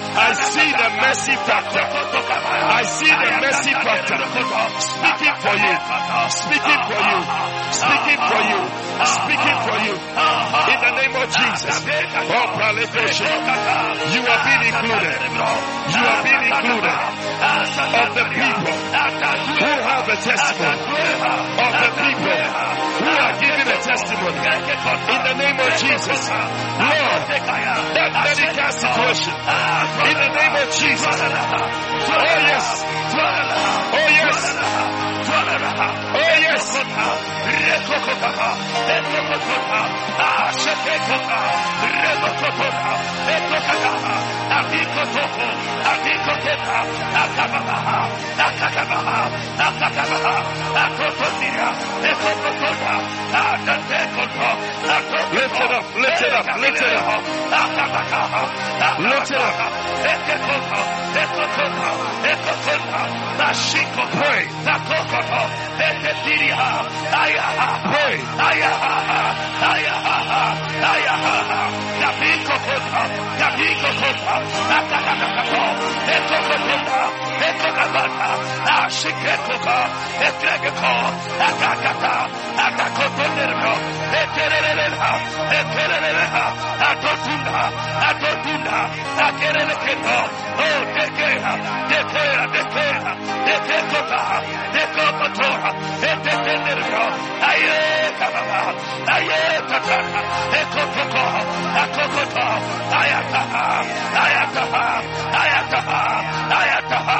I see the mercy factor. I see the mercy factor. Speaking for you. Speaking for you. Speaking for you. Speaking for you. In the name of Jesus. You are being included. You are being included of the people who have a testimony. Of the people who are giving a testimony. In the name of Jesus. Lord, that medical situation. In the name of Jesus. Oh yes. Oh yes. Oh yes. Ashetekota, Rebokotota, Ekokaka, Abikotoko, Abikoteta, Akabaha, Akatabaha, Akatabaha, Akotonia, Ekokotota, Akatekoto, Lift it up, lift it up, lift it up. Lift it up. Ekokota, Ekokota, Ekokota, Nashiko, Pray. Nakokoto, Eketiria, Ayaha, Pray. Ayaha, Ayaha, Ayaha, Ekokabata, Ashikekoka, Ekregeko, Akakata, Akakotonermo, Ekereleha, Ekereleha, Atotunda, Atotunda, Akereleketo, Oh, Tekea, Tekea, Tekea, Tekekota, Tekokotora, Etetenermo, Aye, Kababa, Aye, Tatana, Ekokoko, Akokoto, Ayataha, Ayataha, Ayataha, Ayataha,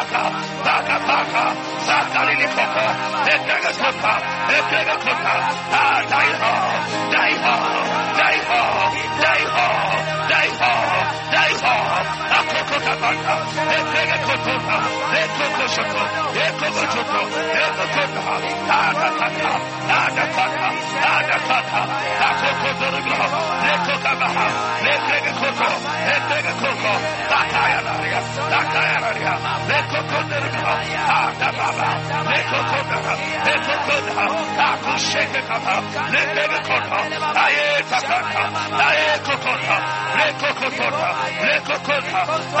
Baka Lilikota, Ekregekota, Ekregekota, Ah, Daiho, Daiho, Daiho, Daiho, Daiho, Daiho, Akokota Baka, Ekregekota, Ekokoshoto, Ekokochoto, Ekokota, Adakata, Adakata, Adakata, Akokotorimo, Lekokabaha, Lekregekota, Ekregekota, Bakayanaria, Bakayanaria, Lekokotorimo, Adababa, Lekokota, Ekokota, Akushekekata, Lekregekota, Ayetakata, Ayekokota, Lekokota, Lekokota, Akakakaka, Lekokota, Akekokaba, Ayebuliha, Ayetabata, Ikokotoko, Ikokoto, Ekregeto, Ashakata, Akokata, Akregata, Akotenderimo, Ikokokoto, Ikokokoto, Ikokokoto, Ikokokoto, Ekababa, Ekakaba, Ekakaba,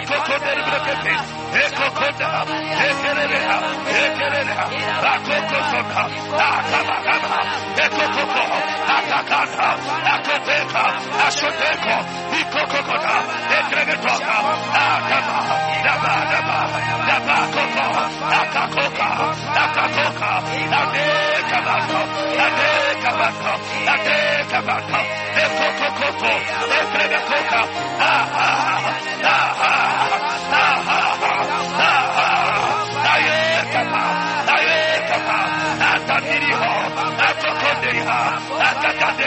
Ekokoterbreketi, Ekokoda, Ekerereha, Ekerereha, Akokokota, Akabakaba, Ekokoko, Akakata, Akoteka, Ashoteko, Ikokokota, Ekregetoka, Akaba, Daba, Daba, Daba, Koko, Akakoka, Akakoka, Adekabato, Adekabato, Adekabato, Ekokokoto, Ekregekoka, Aha, Aha,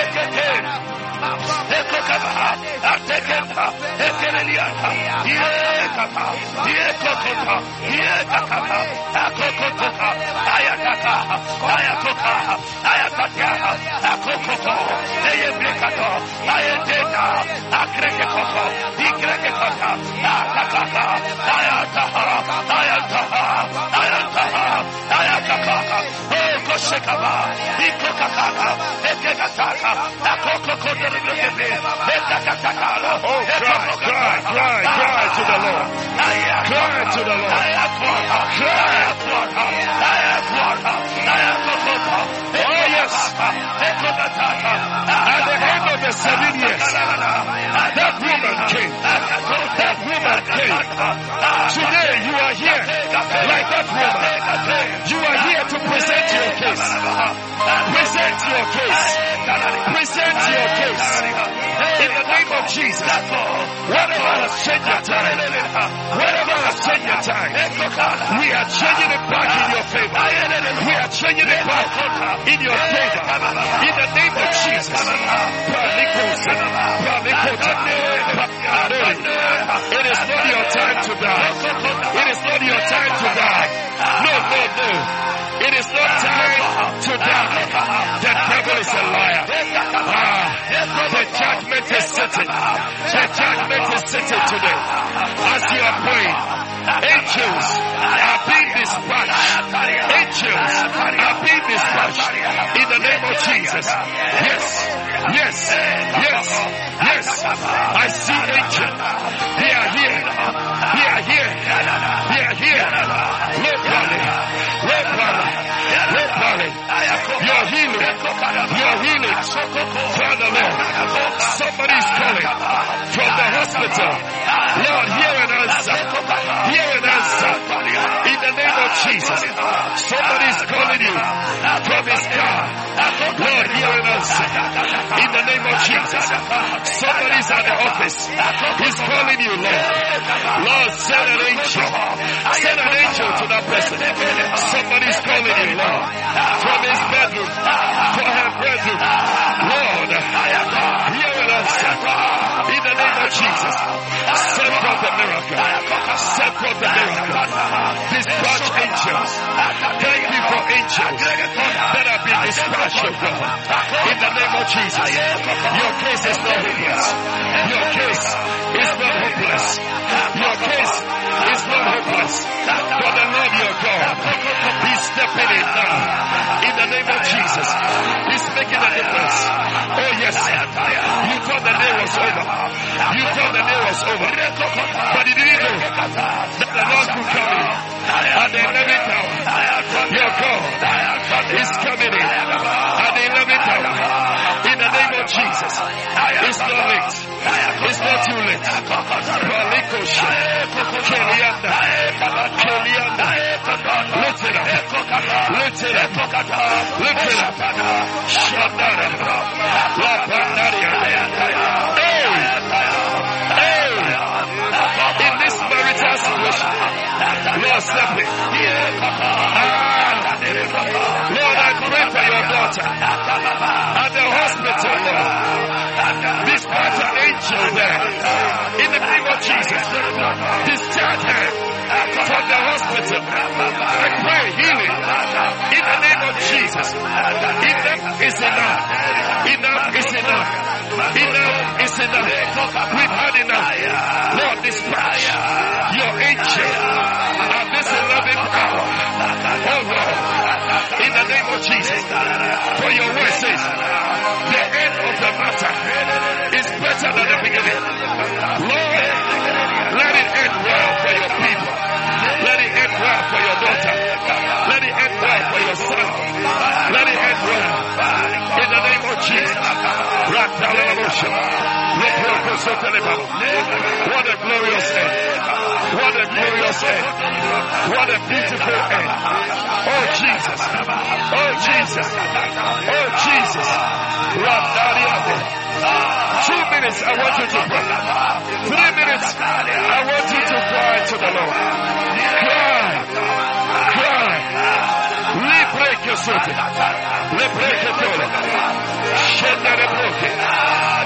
Ekete, Koshekaba, Ikokakaka, Ekekataka, Akokokoto, Oh, cry, cry, cry, cry to the Lord. Cry to the Lord. Oh, yes. At the end of the seven years, that woman came. That woman came. Today you are here. Like that woman. You are here to present your case. Present your case. Present your case. In the name of Jesus. Whatever has changed your time, whatever has changed your time, we are changing it back in your favor. We are changing it back in your favor. In the name of Jesus. It is not your time to die. It is not time to die. The devil is a liar. Ah, the judgment is sitting. The judgment is sitting today. As you are praying, angels are being dispatched. Angels are being dispatched in the name of Jesus. Yes, yes, yes, yes. I see angels. They are here. They are here. They are here. No healing. Your healing. Father Lord. Somebody is calling from the hospital. Lord, hear an answer. Hear an answer. In the name of Jesus. Somebody is calling you from his car. Lord, hear an answer. In the name of Jesus. Somebody is at the office. He's calling you, Lord. Lord, send an angel. Send an angel to that person. Somebody is calling you, Lord. From his bedroom. For her bedroom. Lord, hear an answer. In the name of Jesus. Send forth the miracle. Send forth miracle. Dispatch angels. Thank you for angels that have been dispatched, oh God. In the name of Jesus. Your case is not hopeless. Your case is not hopeless. Your case is not hopeless. For the Lord your God, He's stepping in now. In the name of Jesus. He's making a difference. Oh yes. You thought the day was over. You thought the day was over. But you didn't know that the Lord could come in. At the 11th hour, your God is coming in. At the 11th hour, in the name of Jesus. It's not late. It's not too late. In this Lord, Lord, I pray for your daughter at the hospital, Lord. Dispatch an angel there. In the name of Jesus. Discharge the hospital. I pray healing. In the name of Jesus. Enough is enough. Enough is enough. Enough is enough. We've had enough. Lord, dispatch your angel at this 11th hour. Oh Lord. In the name of Jesus. For your word says, the end of the matter is better than the beginning. Lord, let it end well for your people. Well for your daughter. Let it end well for your son. Let it end well. In the name of Jesus. What a glorious end. What a glorious end. What a beautiful end. Oh Jesus. Oh Jesus. Oh Jesus. Two minutes, I want you to pray. Three minutes, I want you to cry to the Lord. Cry. Cry. Libre che sote. Libre che tole. Scendere broche. Libre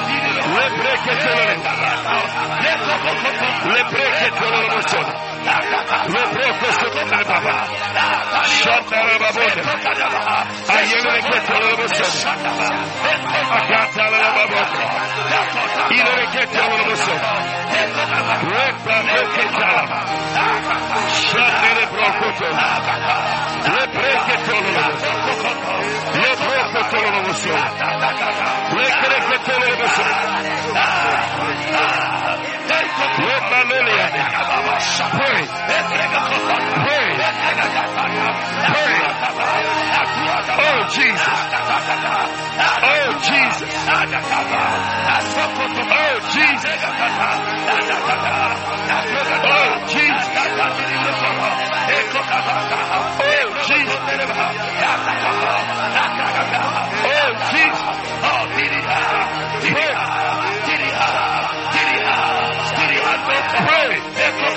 che Pray. Pray. Pray. Oh, Jesus. Oh Jesus. Oh Jesus. Oh Jesus. Oh Jesus. Oh Jesus. Every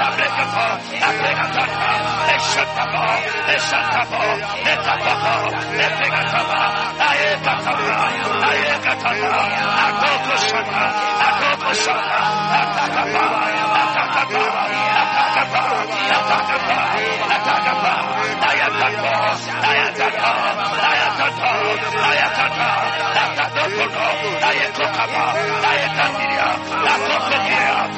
Oh, Jesus.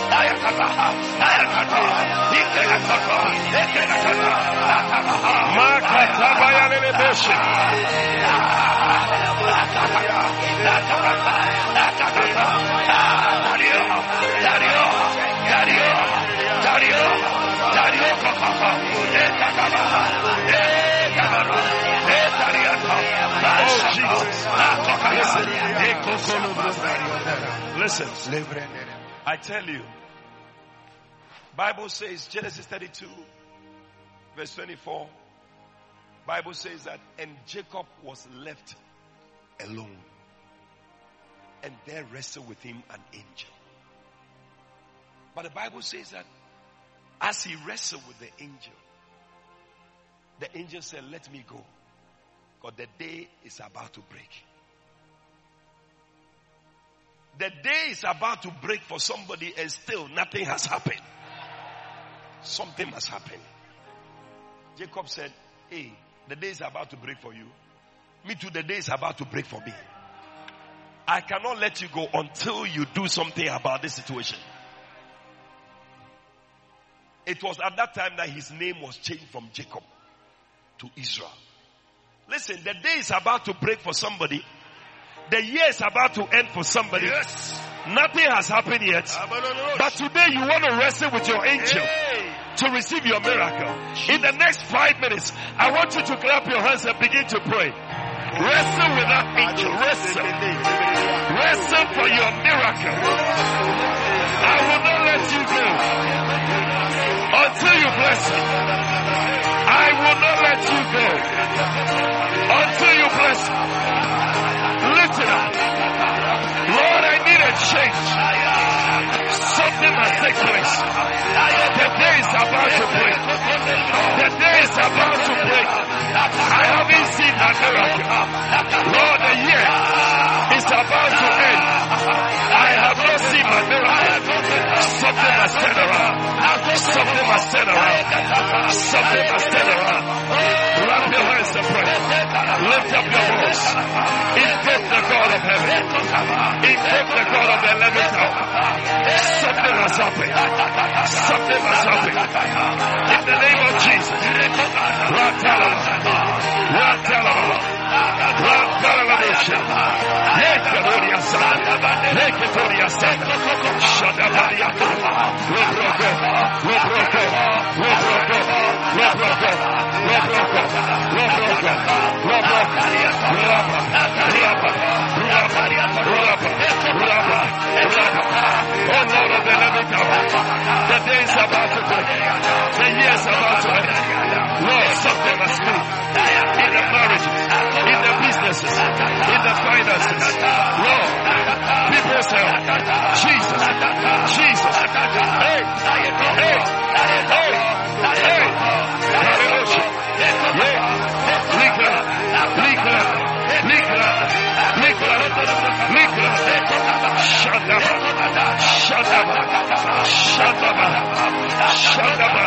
Listen. I tell you, Bible says Genesis 32 verse 24 Bible says that and Jacob was left alone and there wrestled with him an angel. But the Bible says that as he wrestled with the angel, the angel said, Let me go. Because the day is about to break. The day is about to break for somebody and still nothing has happened. Something must happen. Jacob said, Hey, the day is about to break for you. Me too, the day is about to break for me. I cannot let you go until you do something about this situation. It was at that time that his name was changed from Jacob to Israel. Listen, the day is about to break for somebody. The year is about to end for somebody. Yes. Nothing has happened yet. But today you want to wrestle with your angel to receive your miracle. In the next five minutes, I want you to clap your hands and begin to pray. Wrestle with that angel. Wrestle. Wrestle for your miracle. I will not let you go until you bless me. I will not let you go until you bless me. Lift it up. Lord, a change. Something must take place. The day is about to break. The day is about to break. I haven't seen that miracle. Lord, the year about to end. I have not seen my miracle. Something must turn around. Something must turn around. Something must turn around. Clap your hands and pray. Lift up your voice. Invoke the God of heaven. Invoke the God of the eleventh hour. Something must happen. Something must happen. In the name of Jesus. Ratalaba. Ratalaba. Rapa. Rapa. Rapa. Rapa. Oh Lord of the day is about to break. The year is about to end. Lord, something must move. In the marriages, in the businesses, in the finances. Lord, people's health. Jesus. Jesus. Hey. Hey. Hey. Hey. Hallelujah. Yeah. Likra. Likra. Likra. Likra. Likra. Shandaba. Shandaba. Shandaba. Shandaba.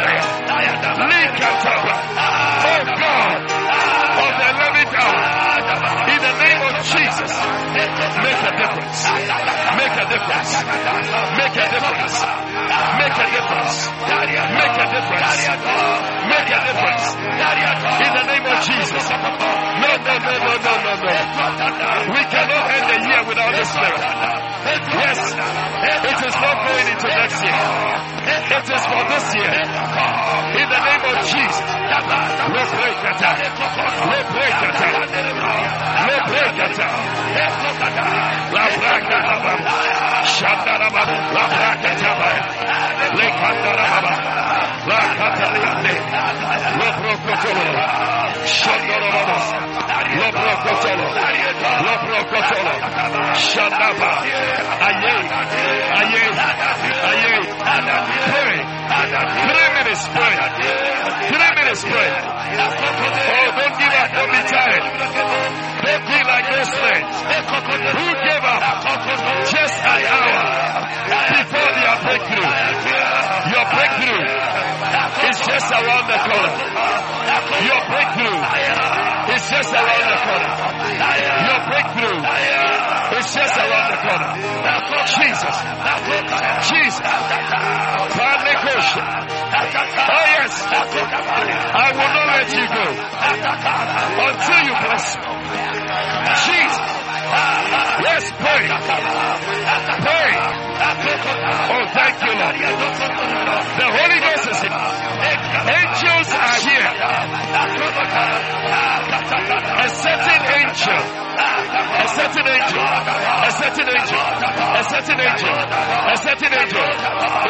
Likataba. Oh God. Of the eleventh hour. In the name of Jesus. Make a difference. Make a difference. Make a difference. Make a difference. Make a difference. Make a difference. In the name of Jesus. No, no, no, no, no, no. We cannot without the Spirit. Yes, it is not going into next year. It is for this year. In the name of Jesus. Leprekata. Leprekata. Leprekata. Laprakata. Shandaraba. Laprakata. Lekandaraba. Lakataliande. Leprokotolo. Shandaraba. Leprokotolo. Leprokotolo. Shandaba. Aye. Aye. Aye. Pray. Three minutes pray. Three minutes pray. Oh, don't give up. Don't be tired. Don't be like those men who gave up just an hour before their breakthrough. Your breakthrough is just around the corner. Your breakthrough is just around the corner. Your breakthrough is just around the corner. Jesus. Jesus. Oh yes. I will not let you go until you bless me. Jesus. Yes, pray. Pray. Oh, thank you, Lord. Certain angel. A certain angel. A certain angel. A certain angel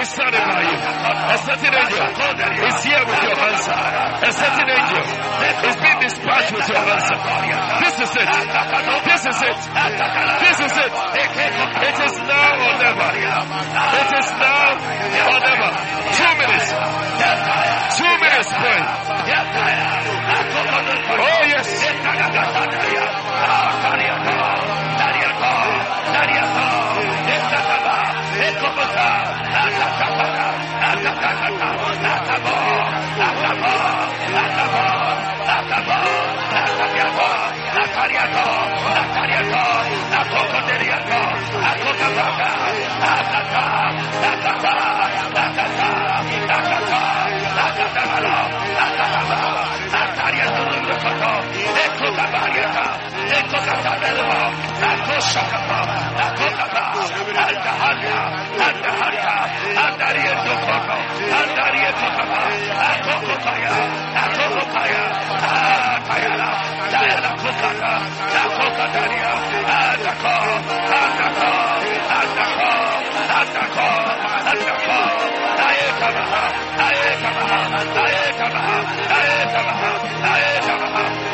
is standing by you. A certain angel is here with your answer. A certain angel is being dispatched with your answer. This is it. This is it. This is it. It is now or never. It is now or never. Two minutes. Two minutes, pray. Oh, yes. acabó, la acabó, la acabó, la acabó, la acabó, la acabó, la cariató, la cariató, la cocoteliató, la cocapaca, la tata, la tata, la tata, la tata, la tata, la tata,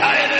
I am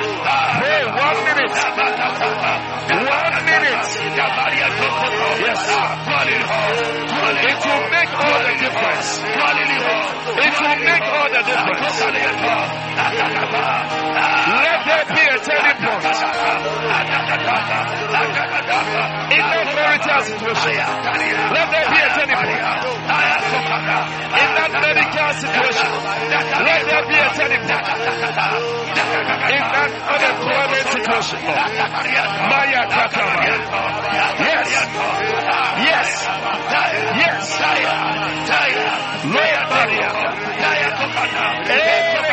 minute. One minute. Yes. It will make all the difference. It will make all the difference. Let there be a turning point. That marital situation, let there be a turning. In that medical situation, let there be a turning. In that unemployment situation, Maya Katama. Yes. Yes. Yes. Lord Maria.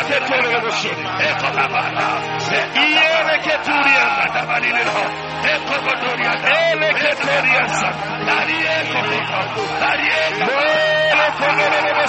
Σε πέρασε. Έχω τα μάτα. Σε πιέρε και. Τα μάτα είναι εδώ. Έχω Τα ριέχω. Τα ριέχω. Τα κόμμα με το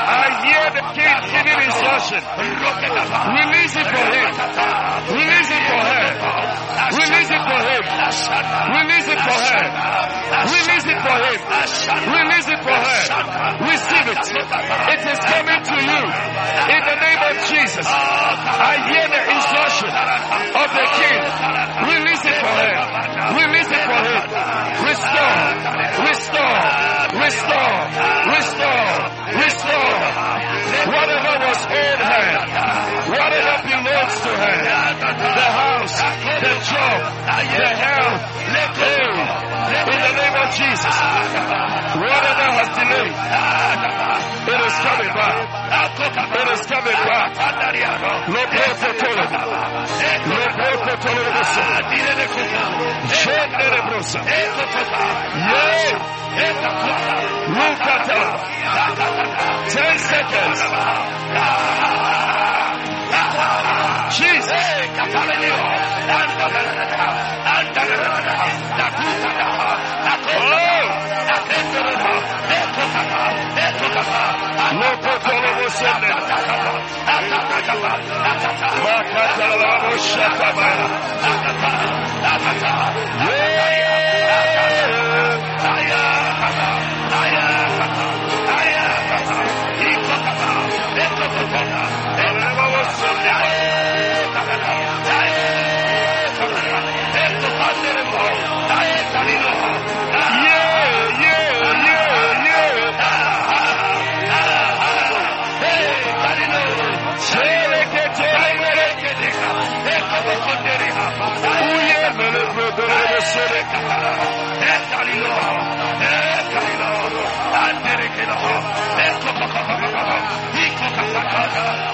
hear the king giving instruction. Release it for him. Release it for her. Release it for him. Release it for her. Release it for him. Release it for her. Receive it. It is coming to you. In the name of Jesus. I hear the instruction of the king. Release it for her. Release it for him. Restore. Restore. Restore. Restore. The. The health. Hey, in the name of Jesus. Whatever has delayed. It is coming back. It is coming back. Lo posso toledo. Lo posso toledo. Scende le brusa. Yeah. Look at her. Ten seconds. Yeah,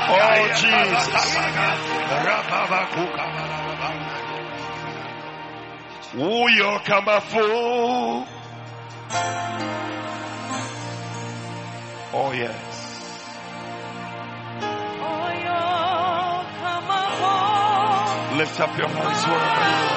Oh, Jesus. Uyo. Oh, yes. Lift up your hands wherever you are.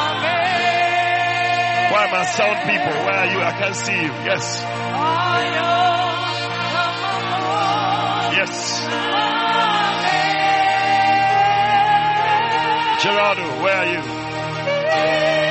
Am I sound people? Where are you? I can't see you. Yes. Yes. Gerardo, where are you?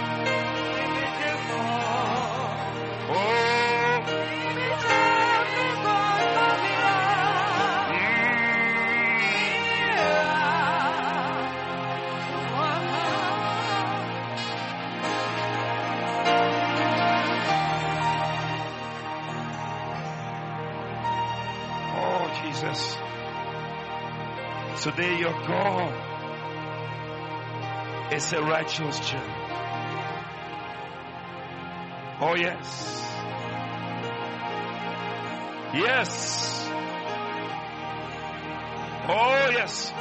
Today your God is a righteous judge. Oh, yes. Yes. Oh, yes.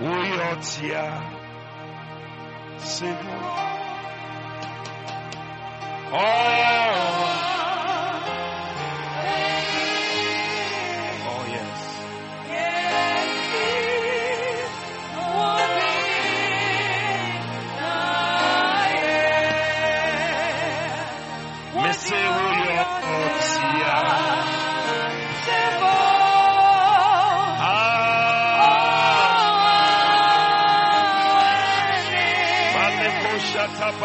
We are here. Oh. Oh,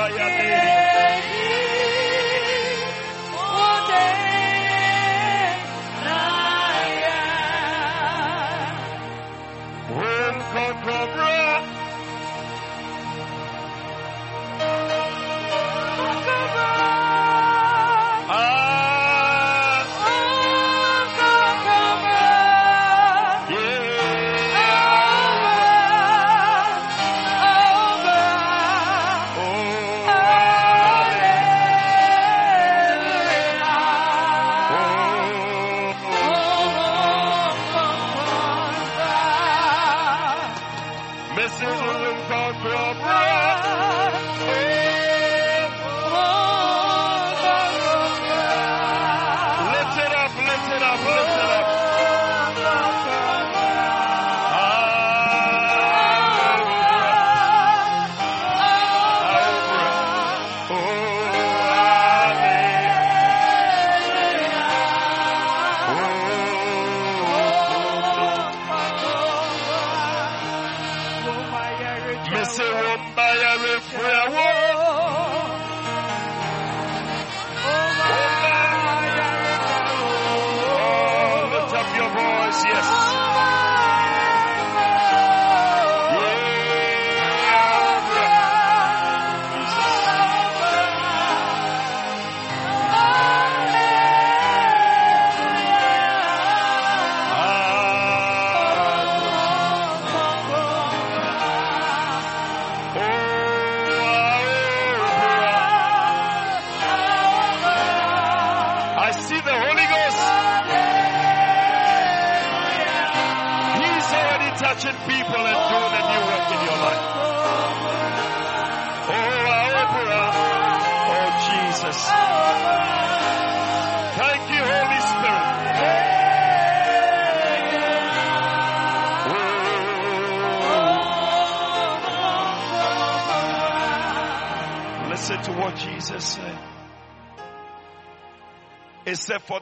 Lift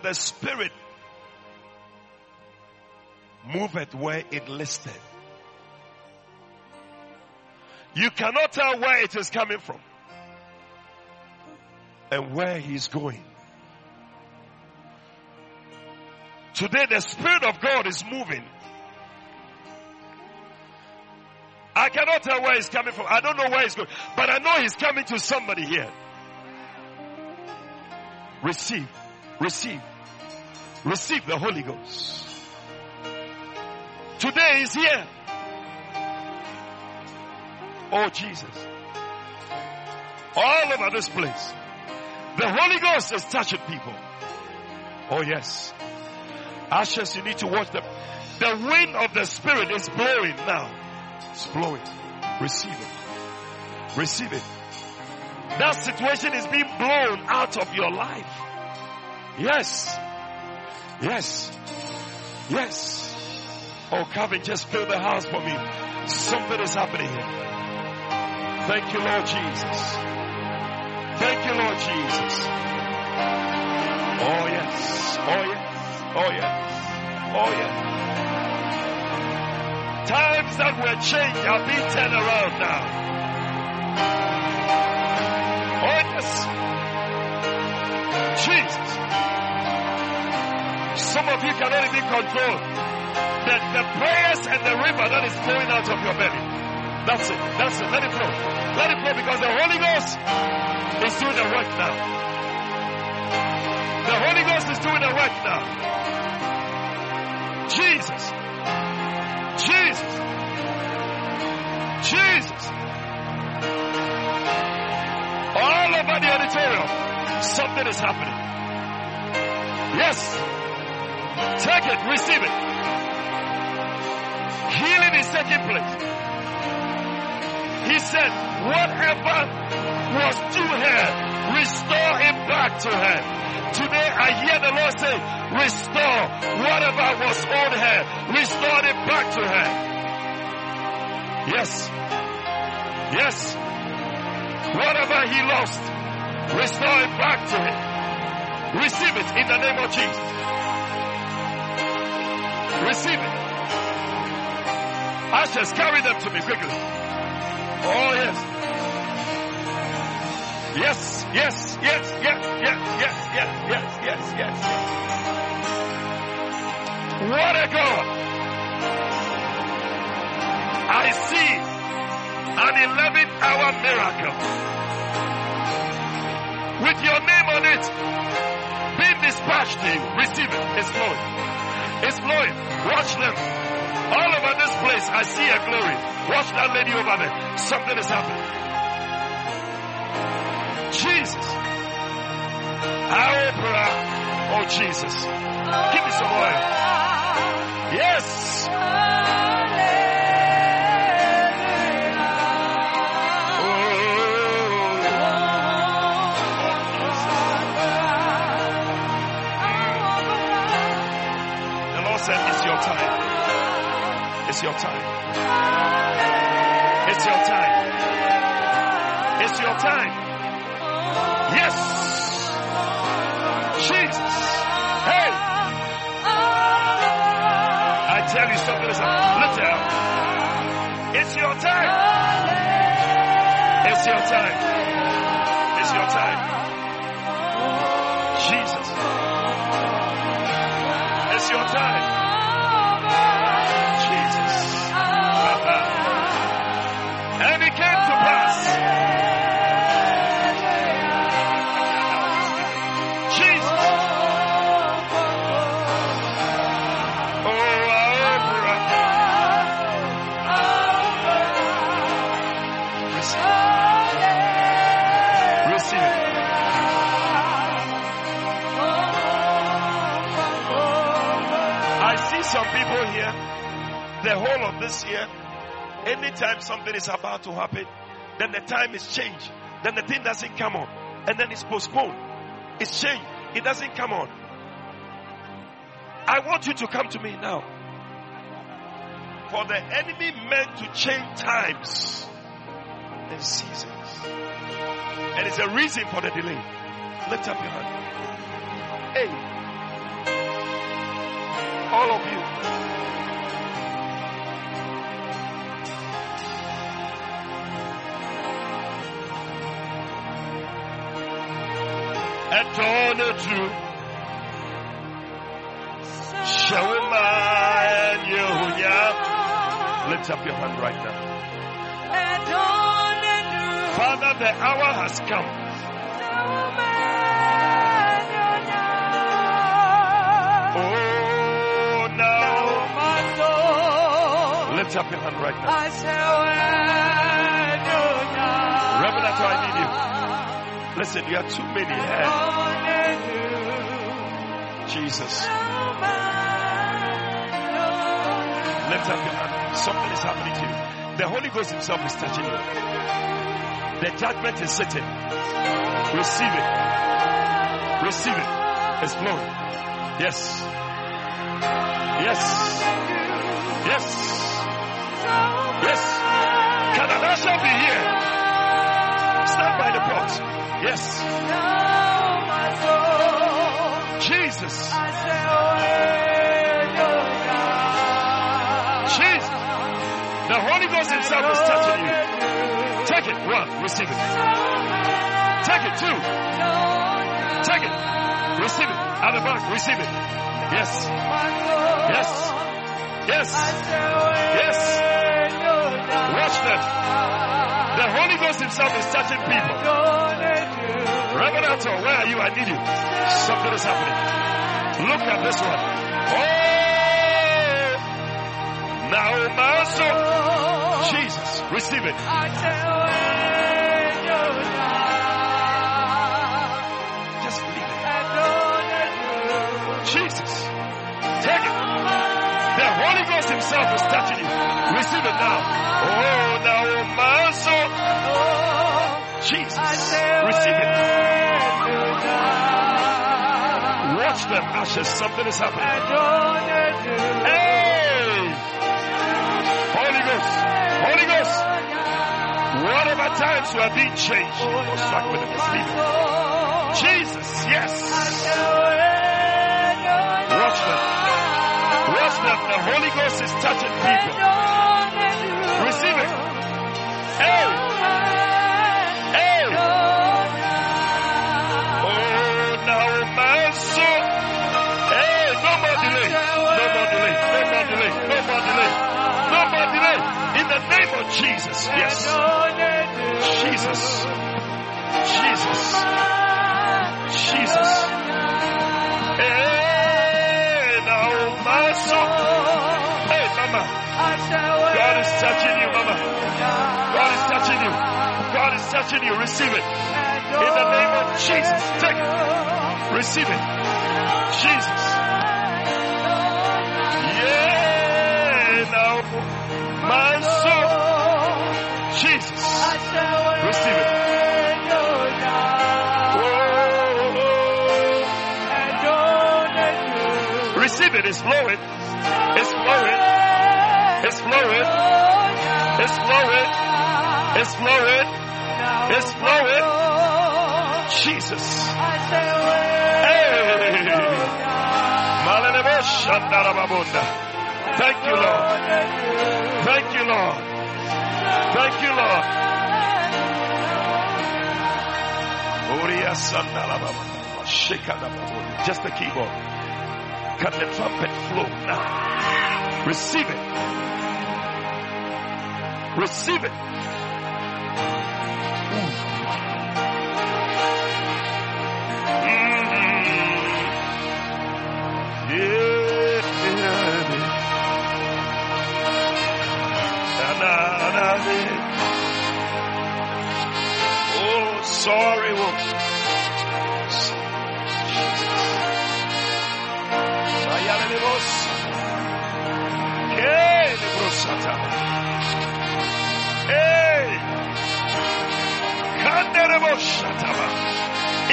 the Spirit moveth where it listed. You cannot tell where it is coming from and where he's going. Today, the Spirit of God is moving. I cannot tell where he's coming from. I don't know where he's going, but I know he's coming to somebody here. Receive, receive, receive the Holy Ghost. Today is here. Oh, Jesus. All over this place. The Holy Ghost is touching people. Oh, yes. Ashes, you need to watch them. The wind of the Spirit is blowing now. It's blowing. Receive it. Receive it. That situation is being blown out of your life. Yes. Yes. Yes. Oh, and just fill the house for me. Something is happening here. Thank you, Lord Jesus. Thank you, Lord Jesus. Oh, yes. Oh, yes. Oh, yes. Oh, yes. Times that were changed are being turned around now. Some of you cannot even control the, the prayers and the river that is flowing out of your belly. That's it. That's it. Let it flow. Let it flow because the Holy Ghost is doing the work now. The Holy Ghost is doing the work now. Jesus. Jesus. Jesus. All over the auditorium, something is happening. Yes. Take it, receive it. Healing is taking place. He said, whatever was to her, restore it back to her. Today I hear the Lord say, restore whatever was on her, restore it back to her. Yes. Yes. Whatever he lost, restore it back to him. Receive it in the name of Jesus. Receive it. Ashes, carry them to me quickly. Oh, yes. Yes, yes, yes, yes, yes, yes, yes, yes, yes, yes. What a God! I see an 11 hour miracle with your name on it being dispatched to you. Receive it. It's flowing. It's flowing. Watch them. All over this place, I see a glory. Watch that lady over there. Something is happening. Jesus. Oprah. Oh, Jesus. Give me some oil. Yes. Time. It's your time. It's your time. It's your time. Yes. Jesus. Hey. I tell you something it up. It's your time. It's your time. Anytime something is about to happen, then the time is changed. Then the thing doesn't come on. And then it's postponed. It's changed. It doesn't come on. I want you to come to me now. For the enemy meant to change times and seasons. And it's a reason for the delay. Lift up your hand. Hey. All of you. Eternal truth. Shawama and Yehunya. Lift up your hand right now. Father, the hour has come. Oh, now. Lift up your hand right now. Reverend, I need you. Listen, you have too many here. Jesus. Lift up your hand. Something is happening to you. The Holy Ghost Himself is touching you. The judgment is sitting. Receive it. Receive it. It's flowing. Yes. Yes. Yes. Yes. Can an usher be here? Stand by the pot. Yes. Jesus. Jesus. The Holy Ghost Himself is touching you. Take it. One. Receive it. Take it. Two. Take it. Receive it. At the back. Receive it. Yes. Yes. Yes. Yes. Watch that. The Holy Ghost Himself is touching people. Reverend where are you? I need you. Something is happening. Look at this one. Oh! Now, Master. Jesus, receive it. Just believe it. Jesus, take it. The Holy Ghost Himself is touching you. Receive it now. Oh, now, Master. Watch them, ashes. Something is happening. Hey! Holy Ghost, Holy Ghost. Whatever times you are being changed, oh, struck with it. Receive it. Jesus, yes. Watch them. Watch them. The Holy Ghost is touching people. Of Jesus. Yes. Jesus. Jesus. Jesus. Oh, Maso. Hey, Mama. God is touching you, Mama. God is touching you. God is touching you. Receive it. In the name of Jesus. Take it. Receive it. Jesus. Yeah, now, oh, my it. It's flowing. It's flowing. It's flowing. It's flowing. It's flowing. It's flowing. Jesus. Hey. Thank you, Lord. Thank you, Lord. Thank you, Lord. Just the keyboard. Can the trumpet flow now? Receive it. Receive it. Mm-hmm. Oh, sorry, woman.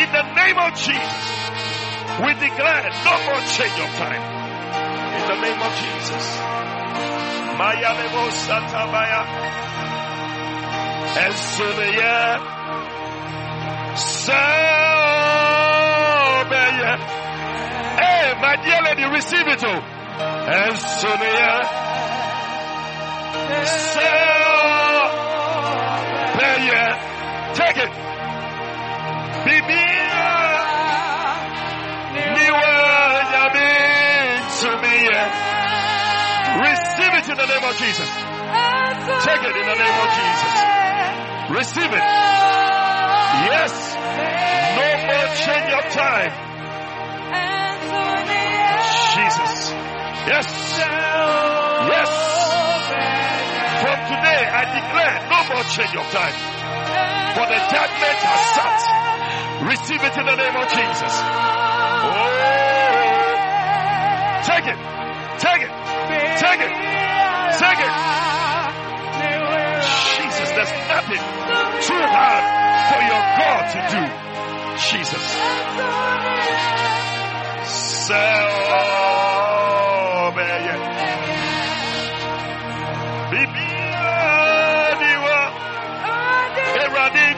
In the name of Jesus, we declare no more change of time. In the name of Jesus. Maya lebo satabaya. And so the. Sabaya. Hey, my dear lady, receive it all. And so the Take it. Bibia. Receive it in the name of Jesus. Take it in the name of Jesus. Receive it. Yes. No more change of time. Jesus. Yes. Yes. From today, I declare no more change of time. For the judgment has sat. Receive it in the name of Jesus. Oh. Take it. Take it. Take it. Take it. Jesus, there's nothing too hard for your God to do. Jesus. Salve.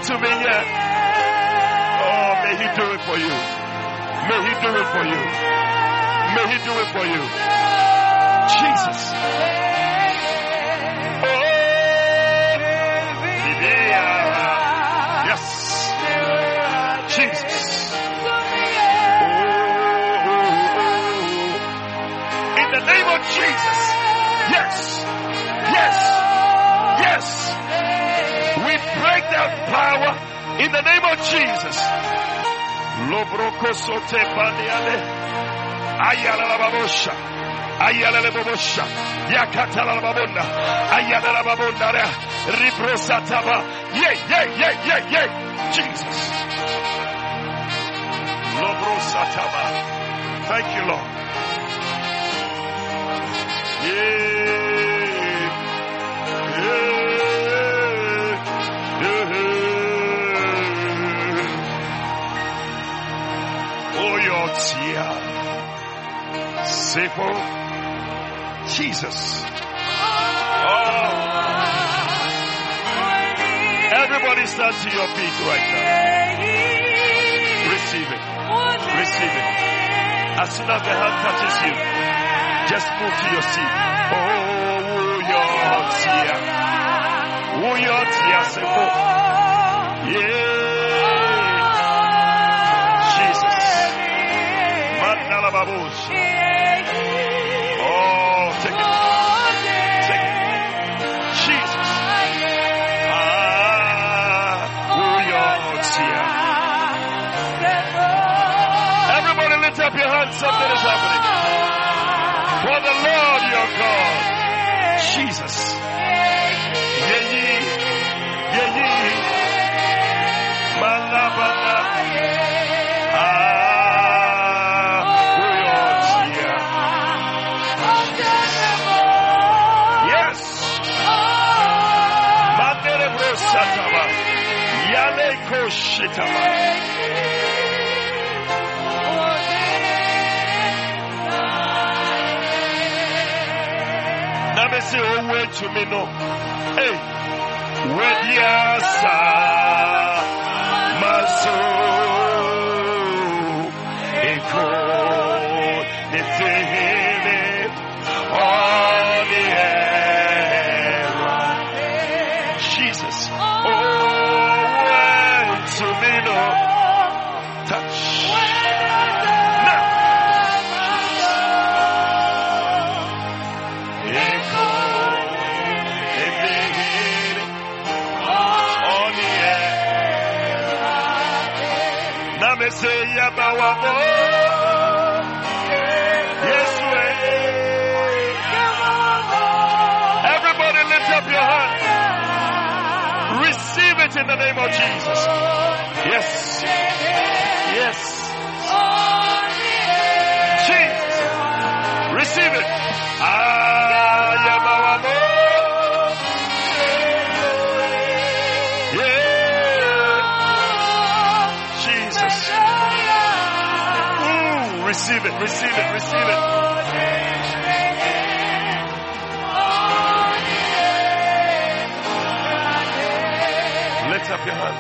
To me yet. Oh, may he do it for you. May he do it for you. May he do it for you. Jesus. Oh. Yes. Jesus. Oh, in the name of Jesus. Yes. Yes. Yes. Power in the name of Jesus. Jesus. Thank you, Lord. Yeah. Simple. Jesus. Oh. Everybody stand to your feet right now. Receive it. Receive it. As soon as the hand touches you, just move to your seat. Oh, your tear. Oh, your tear. Simple. Yeah. Jesus. Mandala. Up your hands. Something is happening. For the Lord your God. Jesus. Ah. Yes. Yale koshitaba. Na me se owu etumi no hey wediasa maso Everybody lift up your. Receive it in the name of Jesus. Yes. Yes. Jesus. Receive it. Ayamawamo. Receive it, receive it, receive it. Lift up your hand.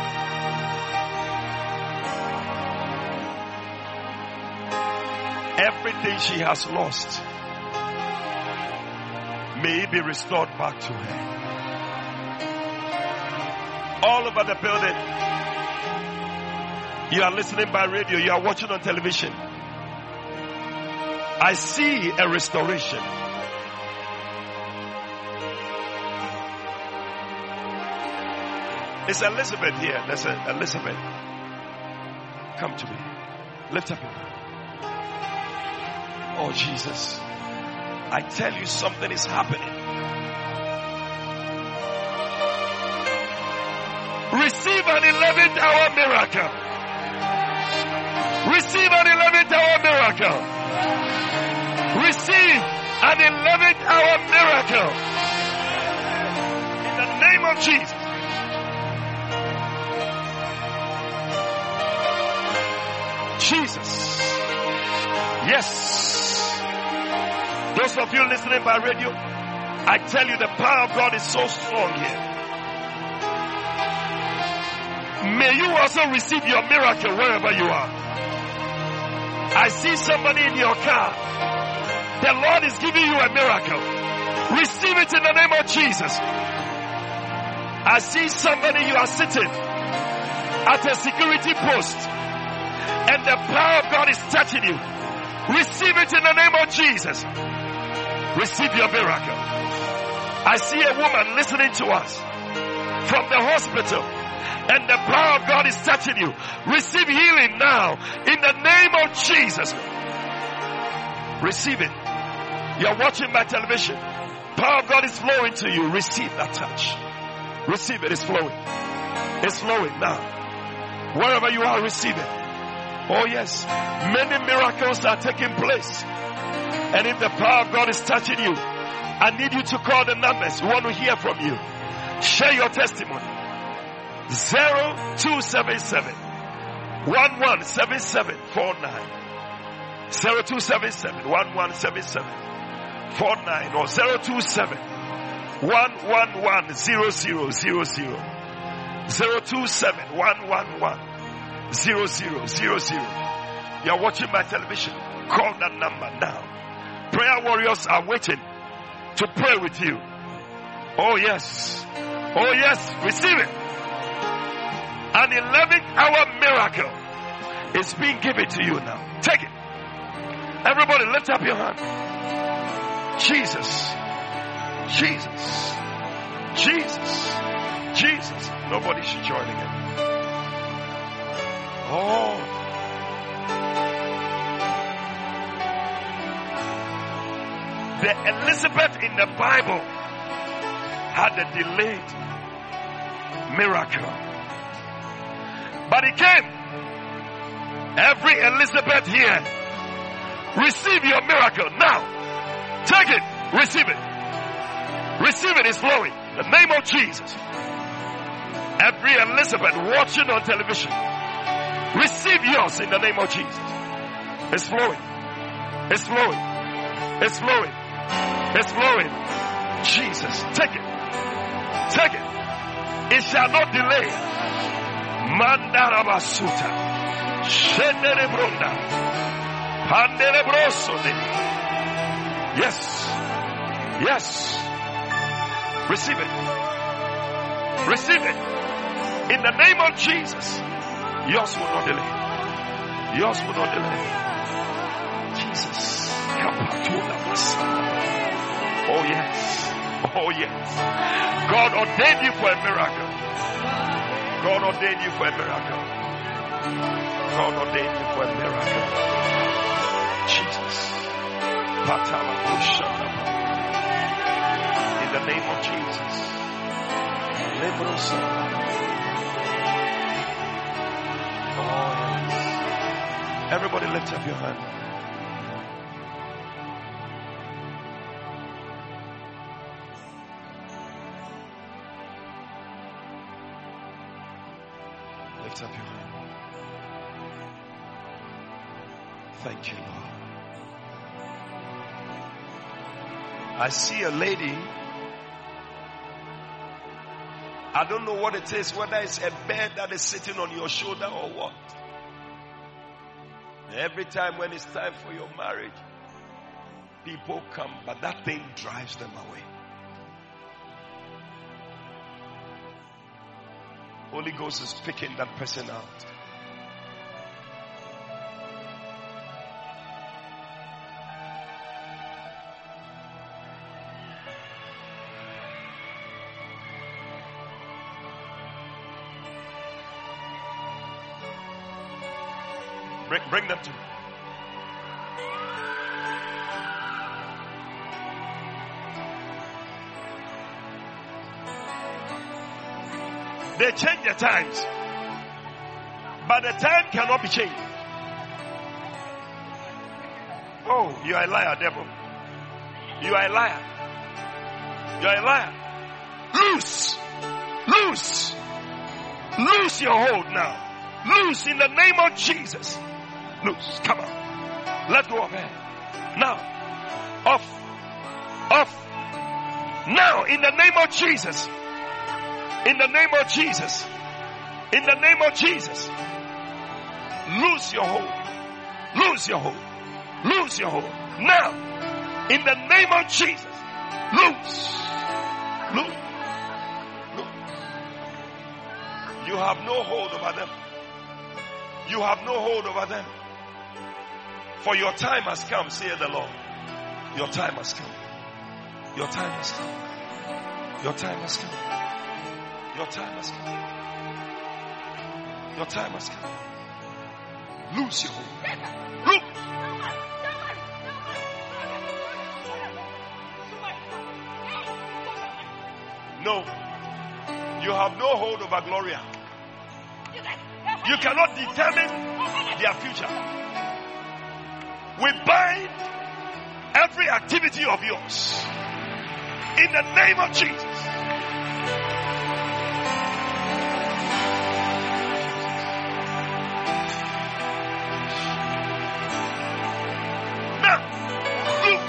Everything she has lost, may be restored back to her. All over the building, you are listening by radio, you are watching on television. I see a restoration. It's Elizabeth here. There's a Elizabeth. Come to me. Lift up your hand. Oh, Jesus. I tell you, something is happening. Receive an 11th hour miracle. Receive an 11th hour miracle. Receive an 11th hour miracle. In the name of Jesus. Jesus. Yes. Those of you listening by radio, I tell you the power of God is so strong here. May you also receive your miracle wherever you are. I see somebody in your car. The Lord is giving you a miracle. Receive it in the name of Jesus. I see somebody you are sitting at a security post and the power of God is touching you. Receive it in the name of Jesus. Receive your miracle. I see a woman listening to us from the hospital and the power of God is touching you. Receive healing now in the name of Jesus. Receive it. You're watching my television. Power of God is flowing to you. Receive that touch. Receive it. It's flowing. It's flowing now. Wherever you are, receive it. Oh yes, many miracles are taking place. And if the power of God is touching you, I need you to call the numbers. We want to hear from you. Share your testimony. 0277 117749 0277 1177 49 or 027 111 0000 027 111 zero zero zero zero. You are watching my television. Call that number now. Prayer warriors are waiting to pray with you. Oh yes. Oh yes. Receive it. An 11 hour miracle is being given to you now. Take it. Everybody lift up your hand. Jesus. Jesus. Jesus. Jesus. Nobody should join again. Oh. The Elizabeth in the Bible had a delayed miracle. But it came. Every Elizabeth here, receive your miracle now. Take it. Receive it. Receive it. It's flowing. The name of Jesus. Every Elizabeth watching on television, receive yours in the name of Jesus. It's flowing. It's flowing. It's flowing. It's flowing. Jesus, take it. Take it. It shall not delay. Mandarabasuta. Shenderebrunda. Panderebrosode. Yes. Yes. Receive it. Receive it. In the name of Jesus. Yours will not delay. Yours will not delay. Jesus. Help us. Oh yes. Oh yes. God ordained you for a miracle. God ordained you for a miracle. God ordained you for a miracle. Jesus. In the name of Jesus. Oh, yes. Everybody lift up your hand. Lift up your hand. Thank you, Lord. I see a lady. I don't know what it is, whether it's a bed that is sitting on your shoulder or what. Every time when it's time for your marriage, people come, but that thing drives them away. Holy Ghost is picking that person out. Them to. They change the times, but the time cannot be changed. Oh, you are a liar, devil. You are a liar. You are a liar. Loose. Loose. Loose your hold now. Loose in the name of Jesus. Loose. Come on. Let go of her. Now. Off. Off. Now in the name of Jesus. In the name of Jesus. In the name of Jesus. Lose your hold. Lose your hold. Lose your hold. Now. In the name of Jesus. Loose. Loose. Loose. You have no hold over them. You have no hold over them. For your time has come, saith the Lord. Your time has come. Your time has come. Your time has come. Your time has come. Your time has come. Lose your hold. No. You have no hold over Gloria. You cannot determine their future. We bind every activity of yours in the name of Jesus. Loose,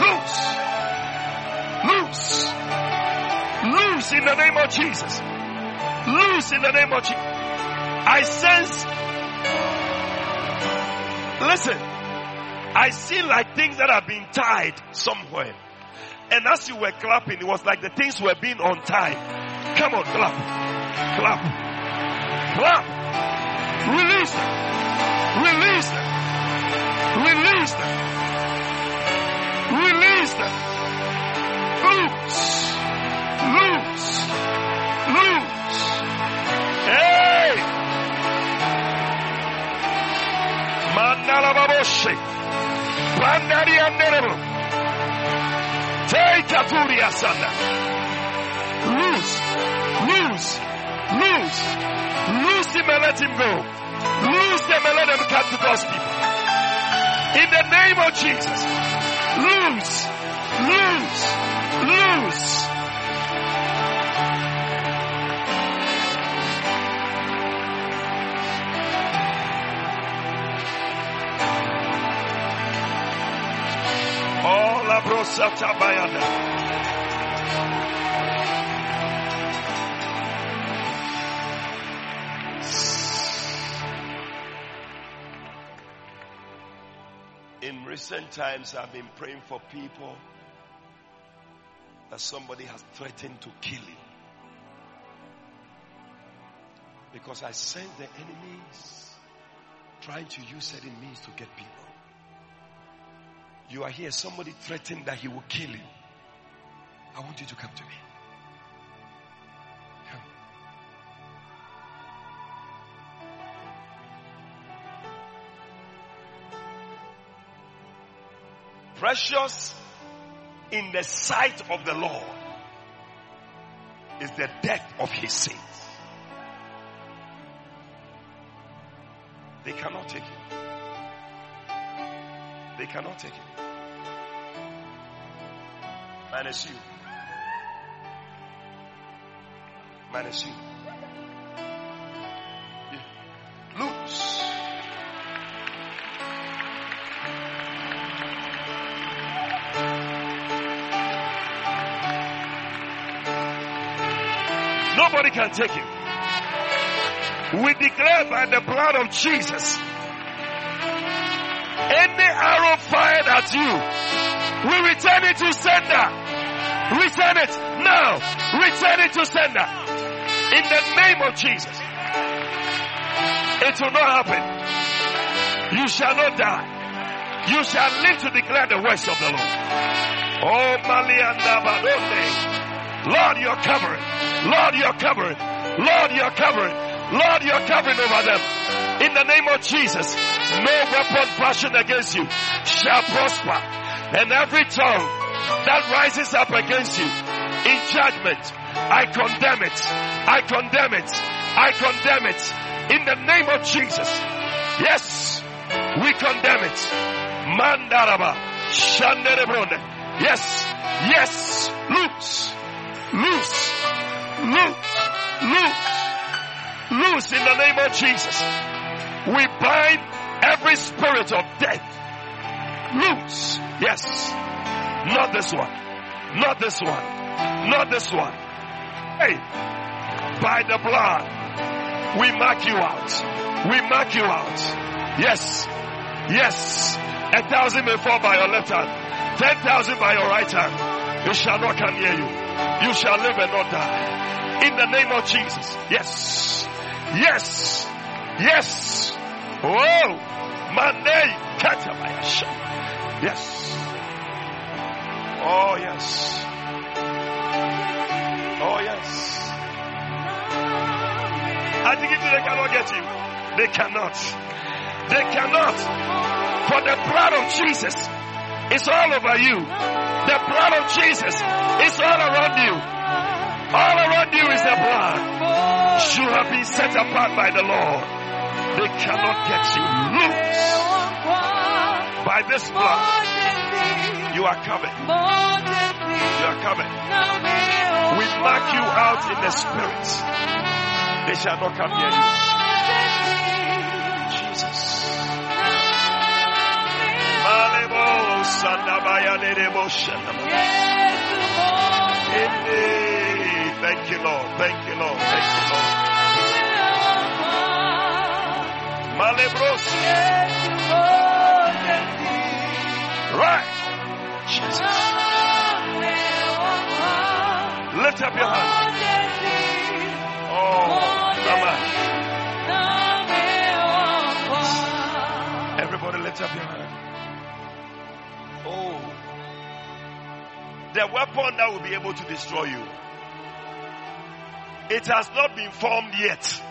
loose, loose, loose in the name of Jesus. Loose in the name of Jesus. I sense. Listen, I see like things that have been tied somewhere. And as you were clapping, it was like the things were being untied. Come on, clap. Clap. Clap. Release them. Release them. Release them. Release them. Loose. Loose. Take Katuri Asanda. Loose, loose, loose, loose him and let him go. Loose them and let them come to God's people. In the name of Jesus. Loose, loose, loose. In recent times, I've been praying for people that somebody has threatened to kill you. Because I sense the enemies trying to use certain means to get people. You are here, somebody threatened that he will kill you. I want you to come to me. Come. Precious in the sight of the Lord is the death of his saints. They cannot take it. They cannot take it. Minus you. Minus you. Yeah. Nobody can take him. We declare by the blood of Jesus. Arrow fired at you, we return it to sender. Return it now. Return it to sender. In the name of Jesus. It will not happen. You shall not die. You shall live to declare the works of the Lord. Oh, Malianda. Lord, you're covering. Lord, you're covering. Lord, you're covering. Lord, you're covering over them. In the name of Jesus, no weapon fashioned against you shall prosper. And every tongue that rises up against you in judgment, I condemn it. I condemn it. I condemn it. In the name of Jesus. Yes, we condemn it. Mandaraba. Shanderebronde. Yes, yes, loose, loose, loose, loose, loose in the name of Jesus. We bind every spirit of death. Loose. Yes. Not this one. Not this one. Not this one. Hey. By the blood. We mark you out. We mark you out. Yes. Yes. A thousand may fall by your left hand. Ten thousand by your right hand. It shall not come near you. You shall live and not die. In the name of Jesus. Yes. Yes. Yes. Oh. Monday. Yes. Oh yes. Oh yes. I think they cannot get you. They cannot. They cannot. For the blood of Jesus is all over you. The blood of Jesus is all around you. All around you is the blood. You have been set apart by the Lord. They cannot get you loose. By this blood, you are covered. You are covered. We mark you out in the spirit. They shall not come near you. Jesus. Thank you, Lord. Thank you, Lord. Thank you, Lord. Right. Jesus. Lift up your hand. Oh, Mama. Everybody lift up your hand. Oh. The weapon that will be able to destroy you. It has not been formed yet.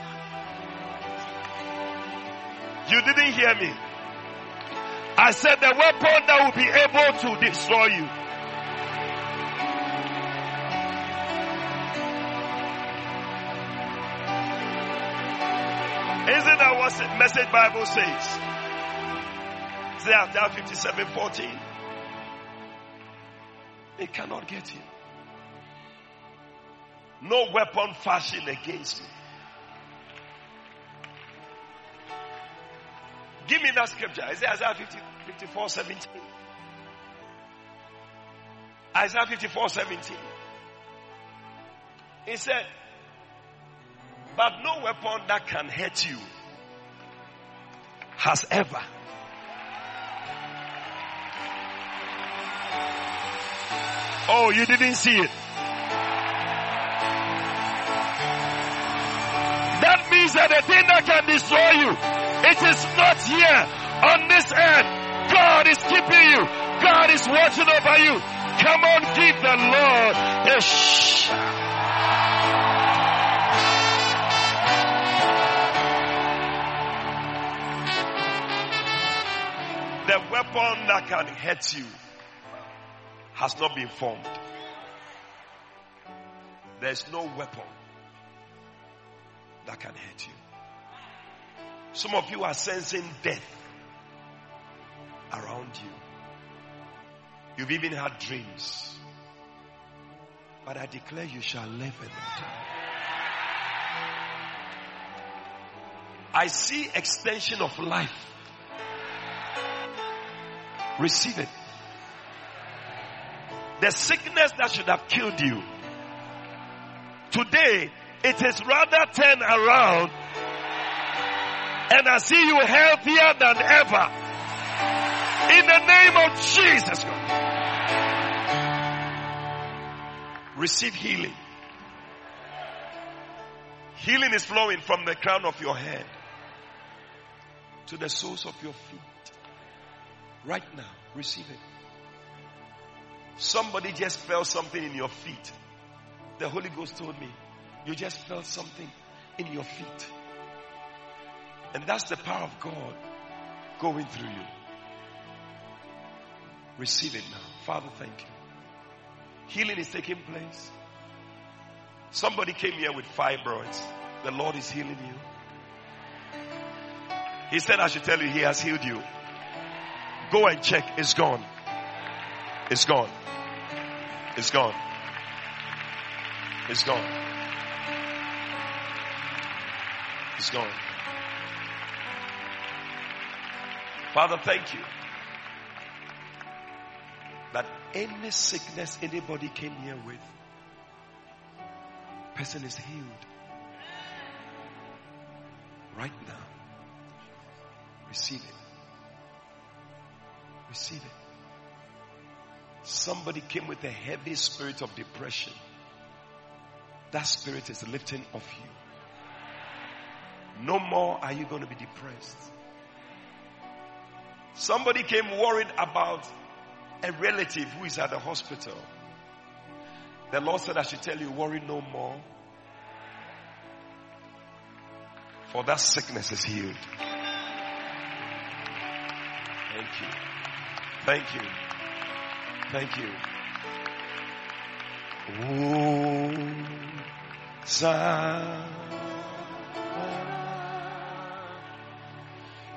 You didn't hear me. I said the weapon that will be able to destroy you. Isn't that what the message Bible says? Isaiah 57 14. They cannot get you. No weapon fashioned against you Give me that scripture. Isaiah 50, 54 17. Isaiah 54 17. He said, But no weapon that can hurt you has ever. Oh, you didn't see it. That means that the thing that can destroy you, it is not here on this earth. God is keeping you. God is watching over you. Come on, give the Lord a shh. The weapon that can hurt you has not been formed. There's no weapon that can hurt you. Some of you are sensing death around you. You've even had dreams. But I declare you shall live them. I see extension of life. Receive it. The sickness that should have killed you. Today, it is rather turned around and I see you healthier than ever. In the name of Jesus Christ. Receive healing. Healing is flowing from the crown of your head to the soles of your feet. Right now, receive it. Somebody just felt something in your feet. The Holy Ghost told me, you just felt something in your feet. And that's the power of God going through you. Receive it now. Father, thank you. Healing is taking place. Somebody came here with fibroids. The Lord is healing you. He said, I should tell you, He has healed you. Go and check. It's gone. It's gone. It's gone. It's gone. It's gone. Father, thank you that any sickness anybody came here with, person is healed right now. Receive it. Receive it. Somebody came with a heavy spirit of depression. That spirit is lifting off you. No more are you going to be depressed. Somebody came worried about a relative who is at the hospital. The Lord said, I should tell you, worry no more. For that sickness is healed. Thank you. Thank you. Thank you.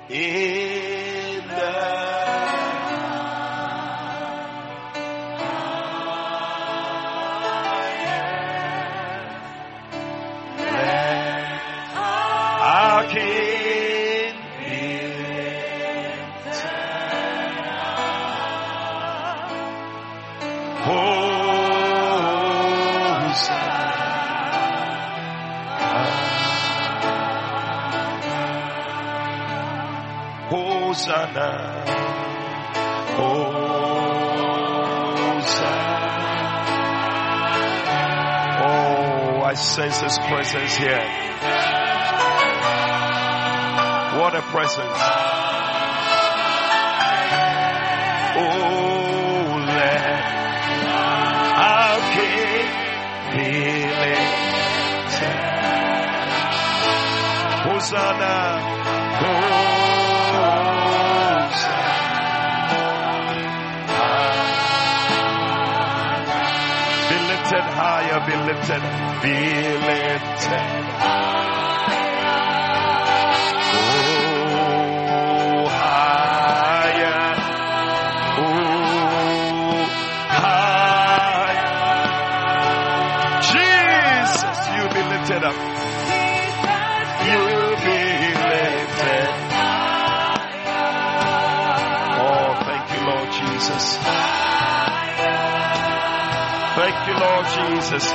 In sense His presence here. What a presence. Oh, let our King be lifted. Hosanna. Be lifted, be lifted. Lord Jesus.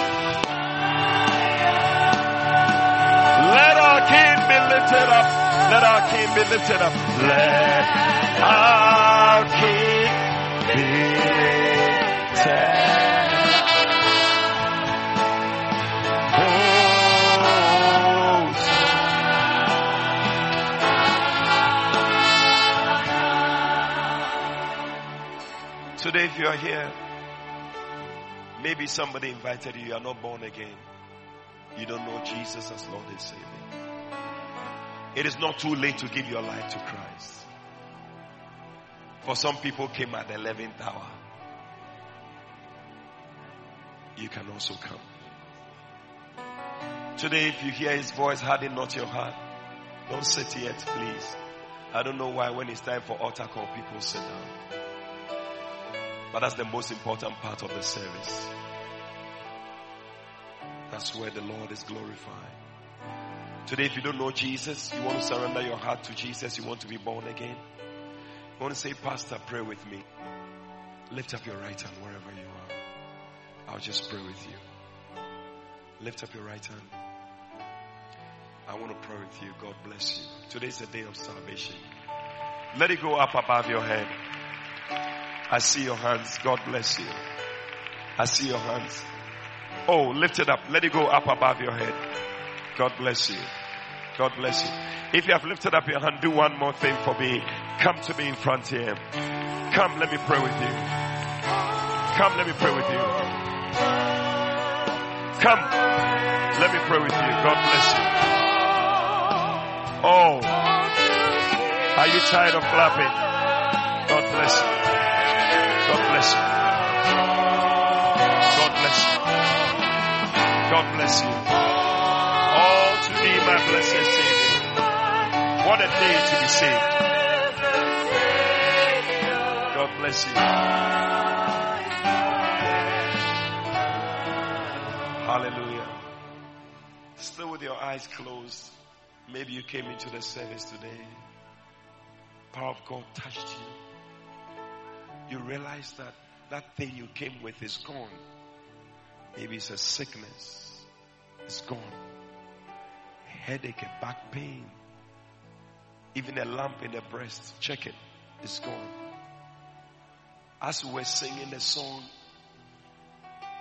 Let our King be lifted up. Let our King be lifted up. Let our King be lifted. Today, if you are here, maybe somebody invited you, you are not born again. You don't know Jesus as Lord and Savior. It is not too late to give your life to Christ. For some people came at the 11th hour. You can also come. Today, if you hear his voice, harden not your heart. Don't sit yet, please. I don't know why when it's time for altar call, people sit down. But that's the most important part of the service. That's where the Lord is glorified. Today, if you don't know Jesus, you want to surrender your heart to Jesus, you want to be born again. You want to say, Pastor, pray with me. Lift up your right hand wherever you are. I'll just pray with you. Lift up your right hand. I want to pray with you. God bless you. Today's the day of salvation. Let it go up above your head. I see your hands. God bless you. I see your hands. Oh, lift it up. Let it go up above your head. God bless you. God bless you. If you have lifted up your hand, do one more thing for me. Come to me in front here. Come, let me pray with you. Come, let me pray with you. Come, let me pray with you. God bless you. Oh, are you tired of clapping? God bless you. God bless you. All to thee, my blessed Savior. What a day to be saved. God bless you. Hallelujah. Still with your eyes closed. Maybe you came into the service today. Power of God touched you. You realize that that thing you came with is gone. Maybe it's a sickness. It's gone. A headache, a back pain, even a lump in the breast. Check it. It's gone. As we were singing the song,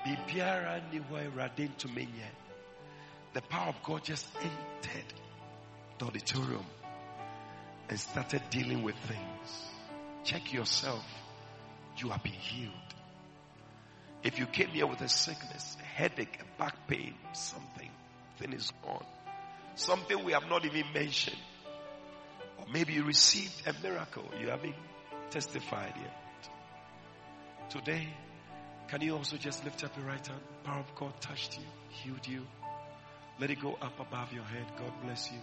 the power of God just entered the auditorium and started dealing with things. Check yourself. You have been healed. If you came here with a sickness, a headache, a back pain, something, thing is gone. Something we have not even mentioned. Or maybe you received a miracle you haven't testified yet. Today, can you also just lift up your right hand? Power of God touched you, healed you. Let it go up above your head. God bless you.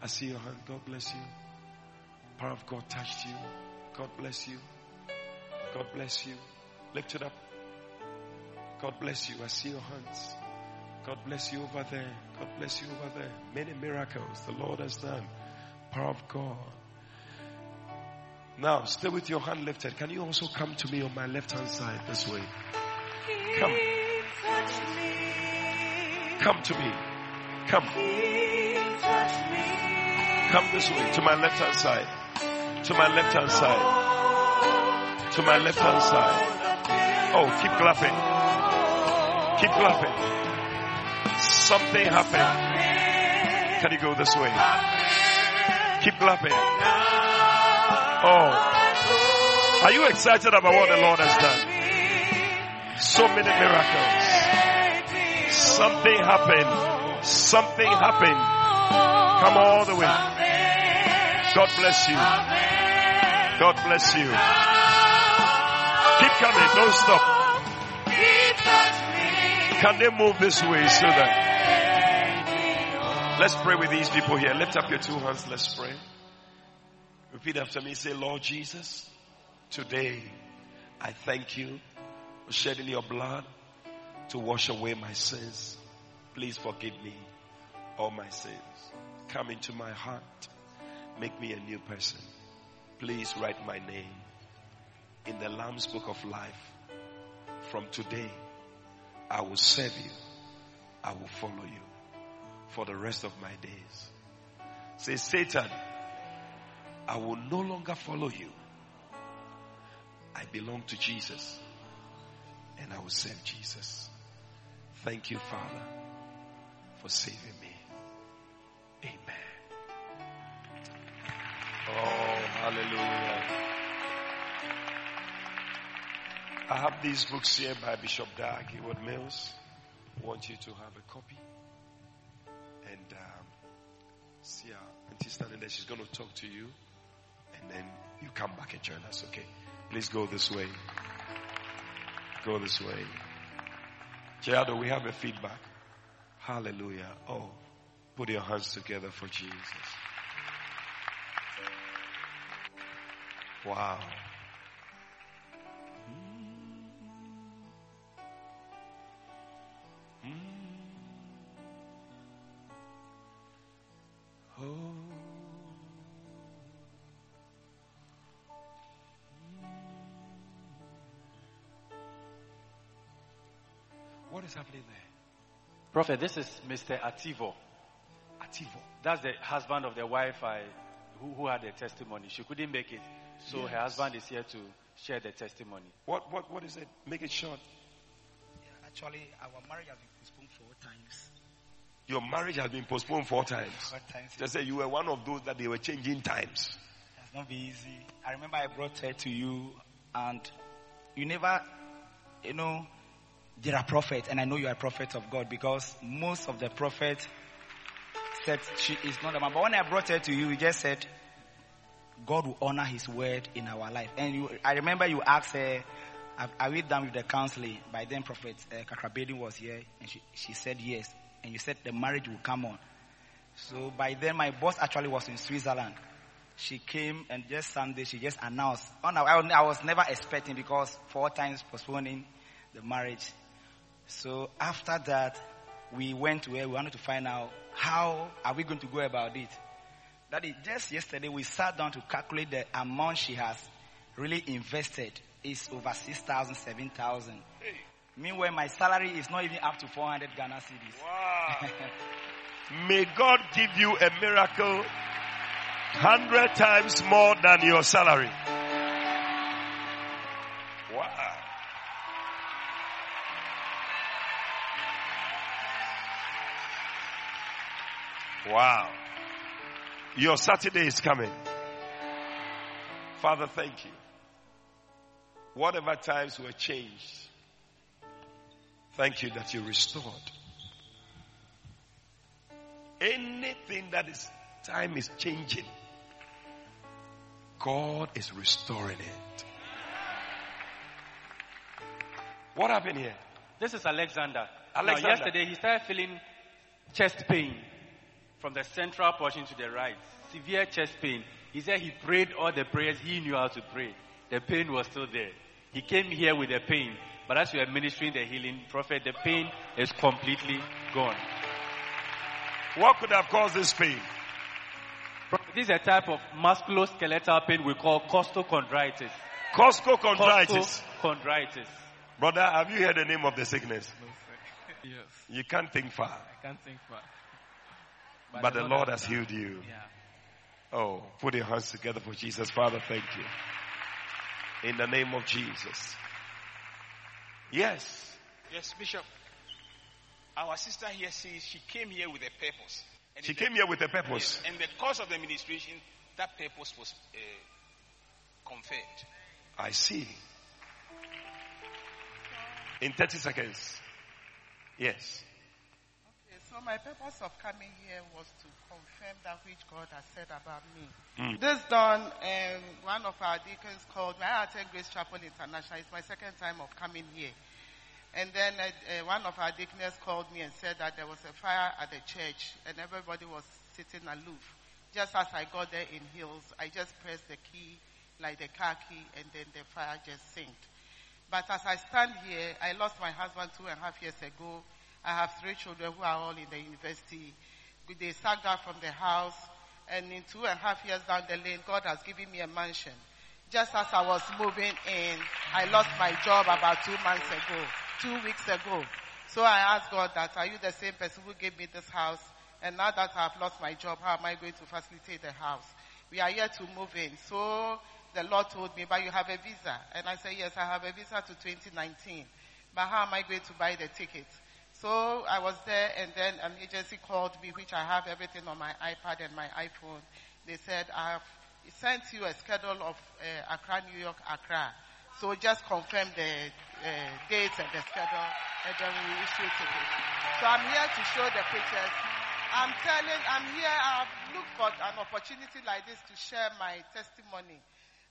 I see your hand. God bless you. The Power of God touched you. God bless you. God bless you. Lift it up. God bless you. I see your hands. God bless you over there. God bless you over there. Many miracles the Lord has done. Power of God. Now, stay with your hand lifted. Can you also come to me on my left hand side this way? Come. Come to me. Come. Come this way to my left hand side. To my left hand side. To my left hand side. Oh, keep clapping. Keep clapping. Something happened. Can you go this way? Keep clapping. Oh. Are you excited about what the Lord has done? So many miracles. Something happened. Something happened. Come all the way. God bless you. God bless you. Keep coming. Don't stop. Can they move this way so that? Let's pray with these people here. Lift up your two hands. Let's pray. Repeat after me. Say, Lord Jesus, today I thank you for shedding your blood to wash away my sins. Please forgive me all my sins. Come into my heart. Make me a new person. Please write my name in the Lamb's book of life. From today, I will serve you. I will follow you for the rest of my days. Say, Satan, I will no longer follow you. I belong to Jesus and I will serve Jesus. Thank you, Father, for saving me. Amen. Oh, hallelujah. I have these books here by Bishop Dag Heward Mills. I want you to have a copy. And um, see our auntie standing there. She's going to talk to you. And then you come back and join us, okay? Please go this way. Go this way. Gerardo, we have a feedback. Hallelujah. Oh, put your hands together for Jesus. Wow. Prophet, this is Mr. Ativo. Ativo. That's the husband of the wife I, who, who had a testimony. She couldn't make it. So her husband is here to share the testimony. What, what, what is it? Make it short. Actually, our marriage has been postponed four times. Your marriage has been postponed four times. Four times. They say you were one of those that they were changing times. It's not be easy. I remember I brought her to you, and you never, you know, you're a prophet, and I know you're a prophet of God because most of the prophets said she is not a man. But when I brought her to you, you just said, God will honor His word in our life. And you, I remember you asked her, "Are- "Are we done with the counseling?" By then, Prophet uh, Kakrabedi was here, and she, she said yes. And you said the marriage will come on. So by then, my boss actually was in Switzerland. She came and just Sunday she just announced. Oh, no, I was never expecting because four times postponing the marriage. So after that, we went her. We wanted to find out how are we going to go about it. That is just yesterday we sat down to calculate the amount she has really invested. It's over six thousand, seven thousand. Meanwhile, my salary is not even up to 400 Ghana cedis. Wow. May God give you a miracle hundred times more than your salary. Wow. Your Saturday is coming. Father, thank you. Whatever times were changed, thank you that you restored. Anything that is time is changing, God is restoring it. What happened here? This is Alexander. Alexander. Now, yesterday he started feeling chest pain from the central portion to the right. Severe chest pain. He said he prayed all the prayers he knew how to pray. The pain was still there. He came here with the pain. But as we are ministering the healing prophet, the pain is completely gone. What could have caused this pain? This is a type of musculoskeletal pain we call costochondritis. Costochondritis. Costochondritis. Brother, have you heard the name of the sickness? No, Yes, You can't think far. I can't think far. But the Lord has healed you. Yeah. Oh, put your hands together for Jesus. Father, thank you. In the name of Jesus. Yes. Yes, Bishop. Our sister here says she came here with a purpose. And She came the, here with a purpose. Yes, and the course of the administration, that purpose was uh, confirmed. I see. In 30 seconds. Yes. My purpose of coming here was to confirm that which God has said about me. Mm. This done, um, one of our deacons called me. I attend Grace Chapel International. It's my second time of coming here. And then uh, uh, one of our deaconess called me and said that there was a fire at the church and everybody was sitting aloof. Just as I got there in heels, I just pressed the key, like the car key, and then the fire just synced. But as I stand here, I lost my husband two and a half years ago. I have three children who are all in the university. They sacked out from the house, and in two and a half years down the lane, God has given me a mansion. Just as I was moving in, I lost my job about two months ago, two weeks ago. So I asked God that, are you the same person who gave me this house? And now that I've lost my job, how am I going to facilitate the house? We are here to move in. So the Lord told me, but you have a visa. And I said, yes, I have a visa to 2019. But how am I going to buy the ticket? So I was there and then an agency called me, which I have everything on my iPad and my iPhone. They said, I have sent you a schedule of uh, Accra, New York, Accra. So just confirm the uh, dates and the schedule and then we issue tickets. So I'm here to show the pictures. I'm telling, I'm here, I've looked for an opportunity like this to share my testimony.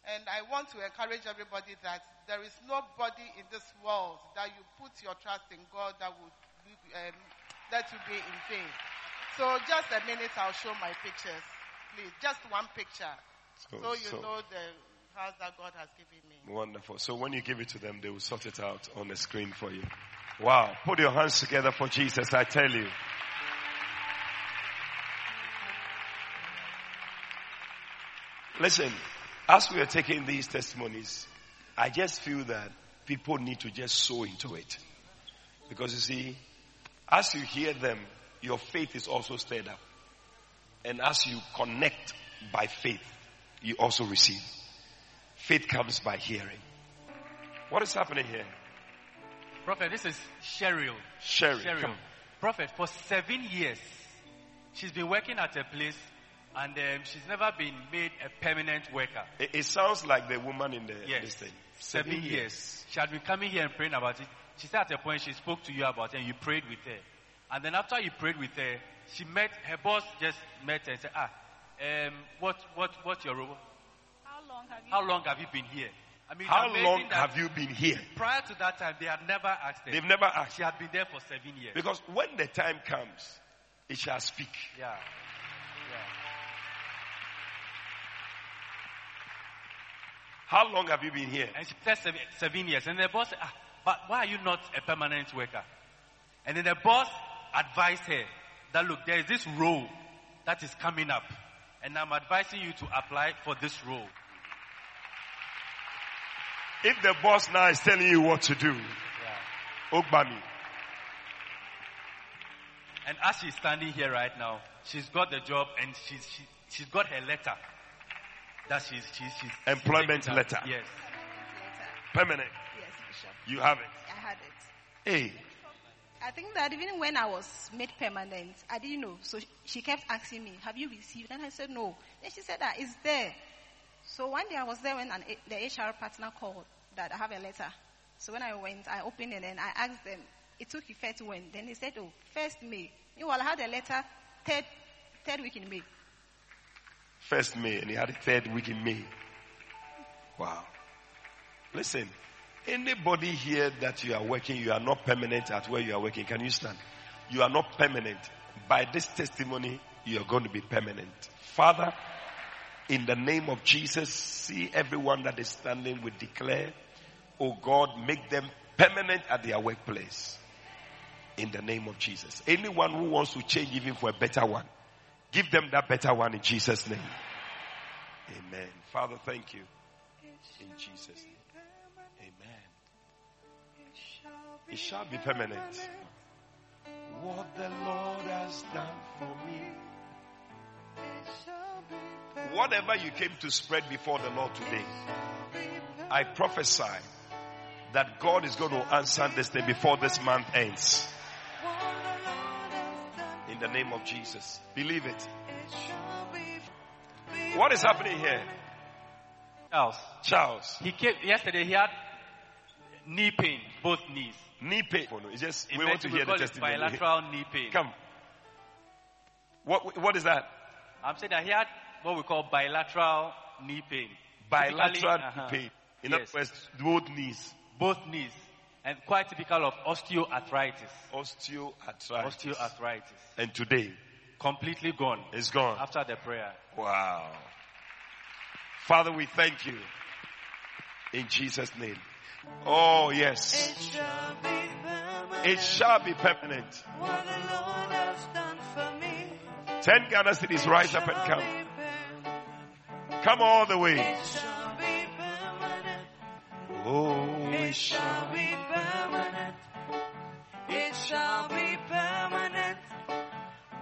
And I want to encourage everybody that there is nobody in this world that you put your trust in God that would um, let you be in vain. So just a minute, I'll show my pictures, please. Just one picture, So- so, you so- know the house that God has given me. Wonderful. So when you give it to them, they will sort it out on the screen for you. Wow. Put your hands together for Jesus, I tell you. Listen, as we are taking these testimonies, I just feel that people need to just sow into it. Because you see, as you hear them, your faith is also stirred up. And as you connect by faith, you also receive. Faith comes by hearing. What is happening here? Prophet, this is Cheryl. Sherry, Cheryl. Prophet, for seven years, she's been working at a place and um, she's never been made a permanent worker. It, it sounds like the woman in the Yes. this thing. Seven, years. She had been coming here and praying about it. She said at a point she spoke to you about it and you prayed with her. And then after you prayed with her, she met, her boss just met her and said, ah, um, what, what, what's your role? How long have you? How long have you been here? I mean, How long have you been here? Prior to that time, they had never asked her. They've never asked. She had been there for seven years. Because when the time comes, it shall speak. Yeah. Yeah. How long have you been here? And she said seven, seven years. And the boss said, ah, but why are you not a permanent worker? And then the boss advised her that look, there is this role that is coming up. And I'm advising you to apply for this role. If the boss now is telling you what to do, Ogbami, And as she's standing here right now, she's got the job and she's, she, she's got her letter. That she's, she's, she's Employment she's letter. Yes. permanent, Yes, Bishop. You have it. I had it. Hey, I think that even when I was made permanent, I didn't know. So she kept asking me, "Have you received?" And I said, "No." Then she said that it's there. So one day I was there when an, the HR partner called that I have a letter. So when I went, I opened it and I asked them. It took effect when? Then they said, "Oh, first May." Meanwhile, I had a letter third third week in May. first May, and he had a third week in May. Wow. Listen, anybody here that you are working, you are not permanent at where you are working. Can you stand? You are not permanent. By this testimony, you are going to be permanent. Father, in the name of Jesus, see everyone that is standing, we declare, oh God, make them permanent at their workplace. In the name of Jesus. Anyone who wants to change even for a better one, give them that better one in Jesus' name. Amen. Father, thank you. In Jesus' name. It shall be permanent. What the Lord has done for me. Whatever you came to spread before the Lord today, I prophesy that God is going to answer this thing before this month ends. In the name of Jesus. Believe it. What is happening here? Charles. Charles. He came yesterday. He had knee pain, both knees. Knee pain. It's just, In we want to hear the testimony. Bilateral knee pain. Come. What, what is that? I'm saying that he had what we call bilateral knee pain. Bilateral uh-huh. knee pain. In Yes. other words, both knees. Both knees. And quite typical of osteoarthritis. Osteoarthritis. Osteoarthritis. And today, Completely gone. it's gone. After the prayer. Wow. Father, we thank you. In Jesus' name. Oh, yes. It shall be permanent. It shall be permanent. What the Lord has done for me. Ten Ghana cedis rise up and come. Come all the way. It shall be permanent. Oh, It shall be permanent. It shall be permanent.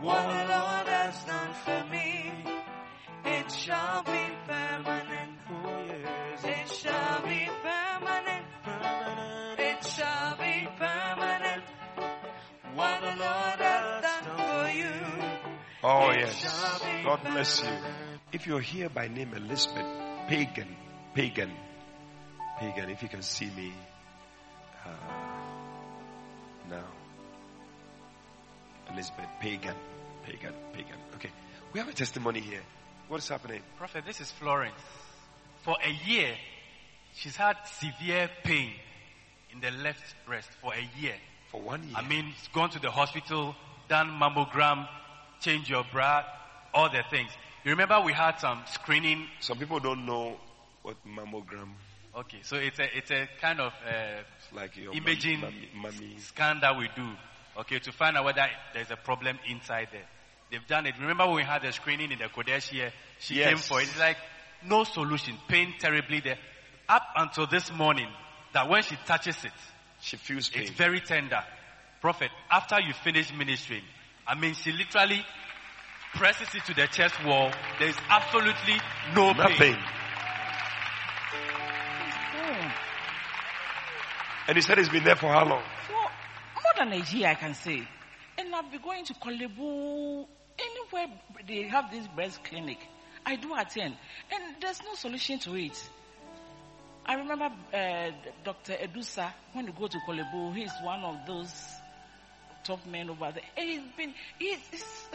What the Lord has done for me. It shall Oh, yes. God bless you. If you're here by name Elizabeth, pagan, pagan, pagan, if you can see me uh, now. Elizabeth, pagan, pagan, pagan. Okay. We have a testimony here. What is happening? Prophet, this is Florence. For a year, she's had severe pain in the left breast for a year. For one year. I mean, she's gone to the hospital, done mammogram, change your bra, all the things. You remember we had some screening. Some people don't know what mammogram Okay, so it's a it's a kind of uh, like. Your imaging scan that we do. Okay, to find out whether there's a problem inside there. They've done it. Remember when we had the screening in the Qodesh here? She Yes. came for it. It's like no solution. Pain terribly there. Up until this morning, that when she touches it, She feels pain. it's very tender. Prophet, after you finish ministering, I mean, she literally presses it to the chest wall. There is absolutely no Nothing. pain. And he said it's been there for how long? For more than a year, I can say. And I've been going to Korle Bu, anywhere they have this breast clinic. I do attend. And there's no solution to it. I remember uh, Dr. Edusa, when you go to Korle Bu, he's one of those top men over there. And he's been, he's, he's,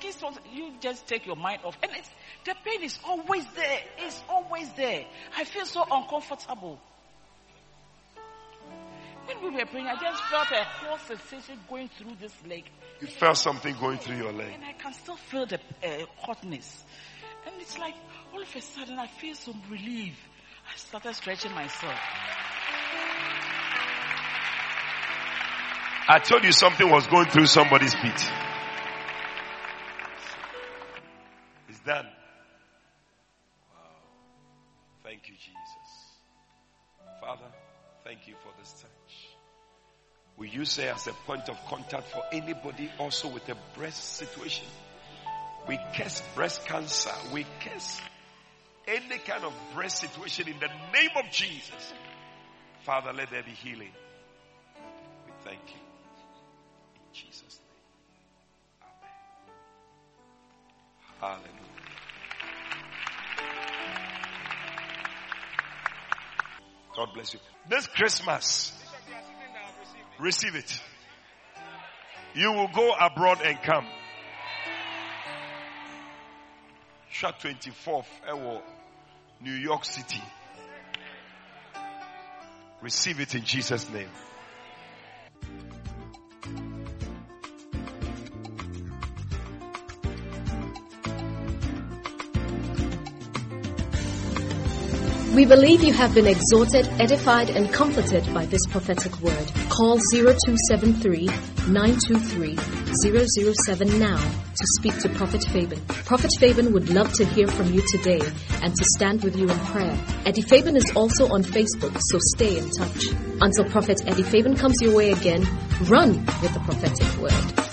he's, you just take your mind off. And it's, the pain is always there. It's always there. I feel so uncomfortable. When we were praying, I just felt a whole sensation going through this leg. You felt something going through your leg. And I can still feel the uh, hotness. And it's like, all of a sudden, I feel some relief. I started stretching myself. I told you something was going through somebody's feet. It's done. Wow. Thank you, Jesus. Father, thank you for this touch. Will you say as a point of contact for anybody also with a breast situation? We curse breast cancer. We curse any kind of breast situation in the name of Jesus. Father, let there be healing. We thank you. Jesus' name. Amen. Hallelujah. God bless you. This Christmas, receive it. You will go abroad and come. Shot 24th, Ewo, New York City. Receive it in Jesus' name. We believe you have been exhorted, edified, and comforted by this prophetic word. Call 0273 923 007 now to speak to Prophet Fabian. Prophet Fabian would love to hear from you today and to stand with you in prayer. Eddie Fabian is also on Facebook, so stay in touch. Until Prophet Eddie Fabian comes your way again, run with the prophetic word.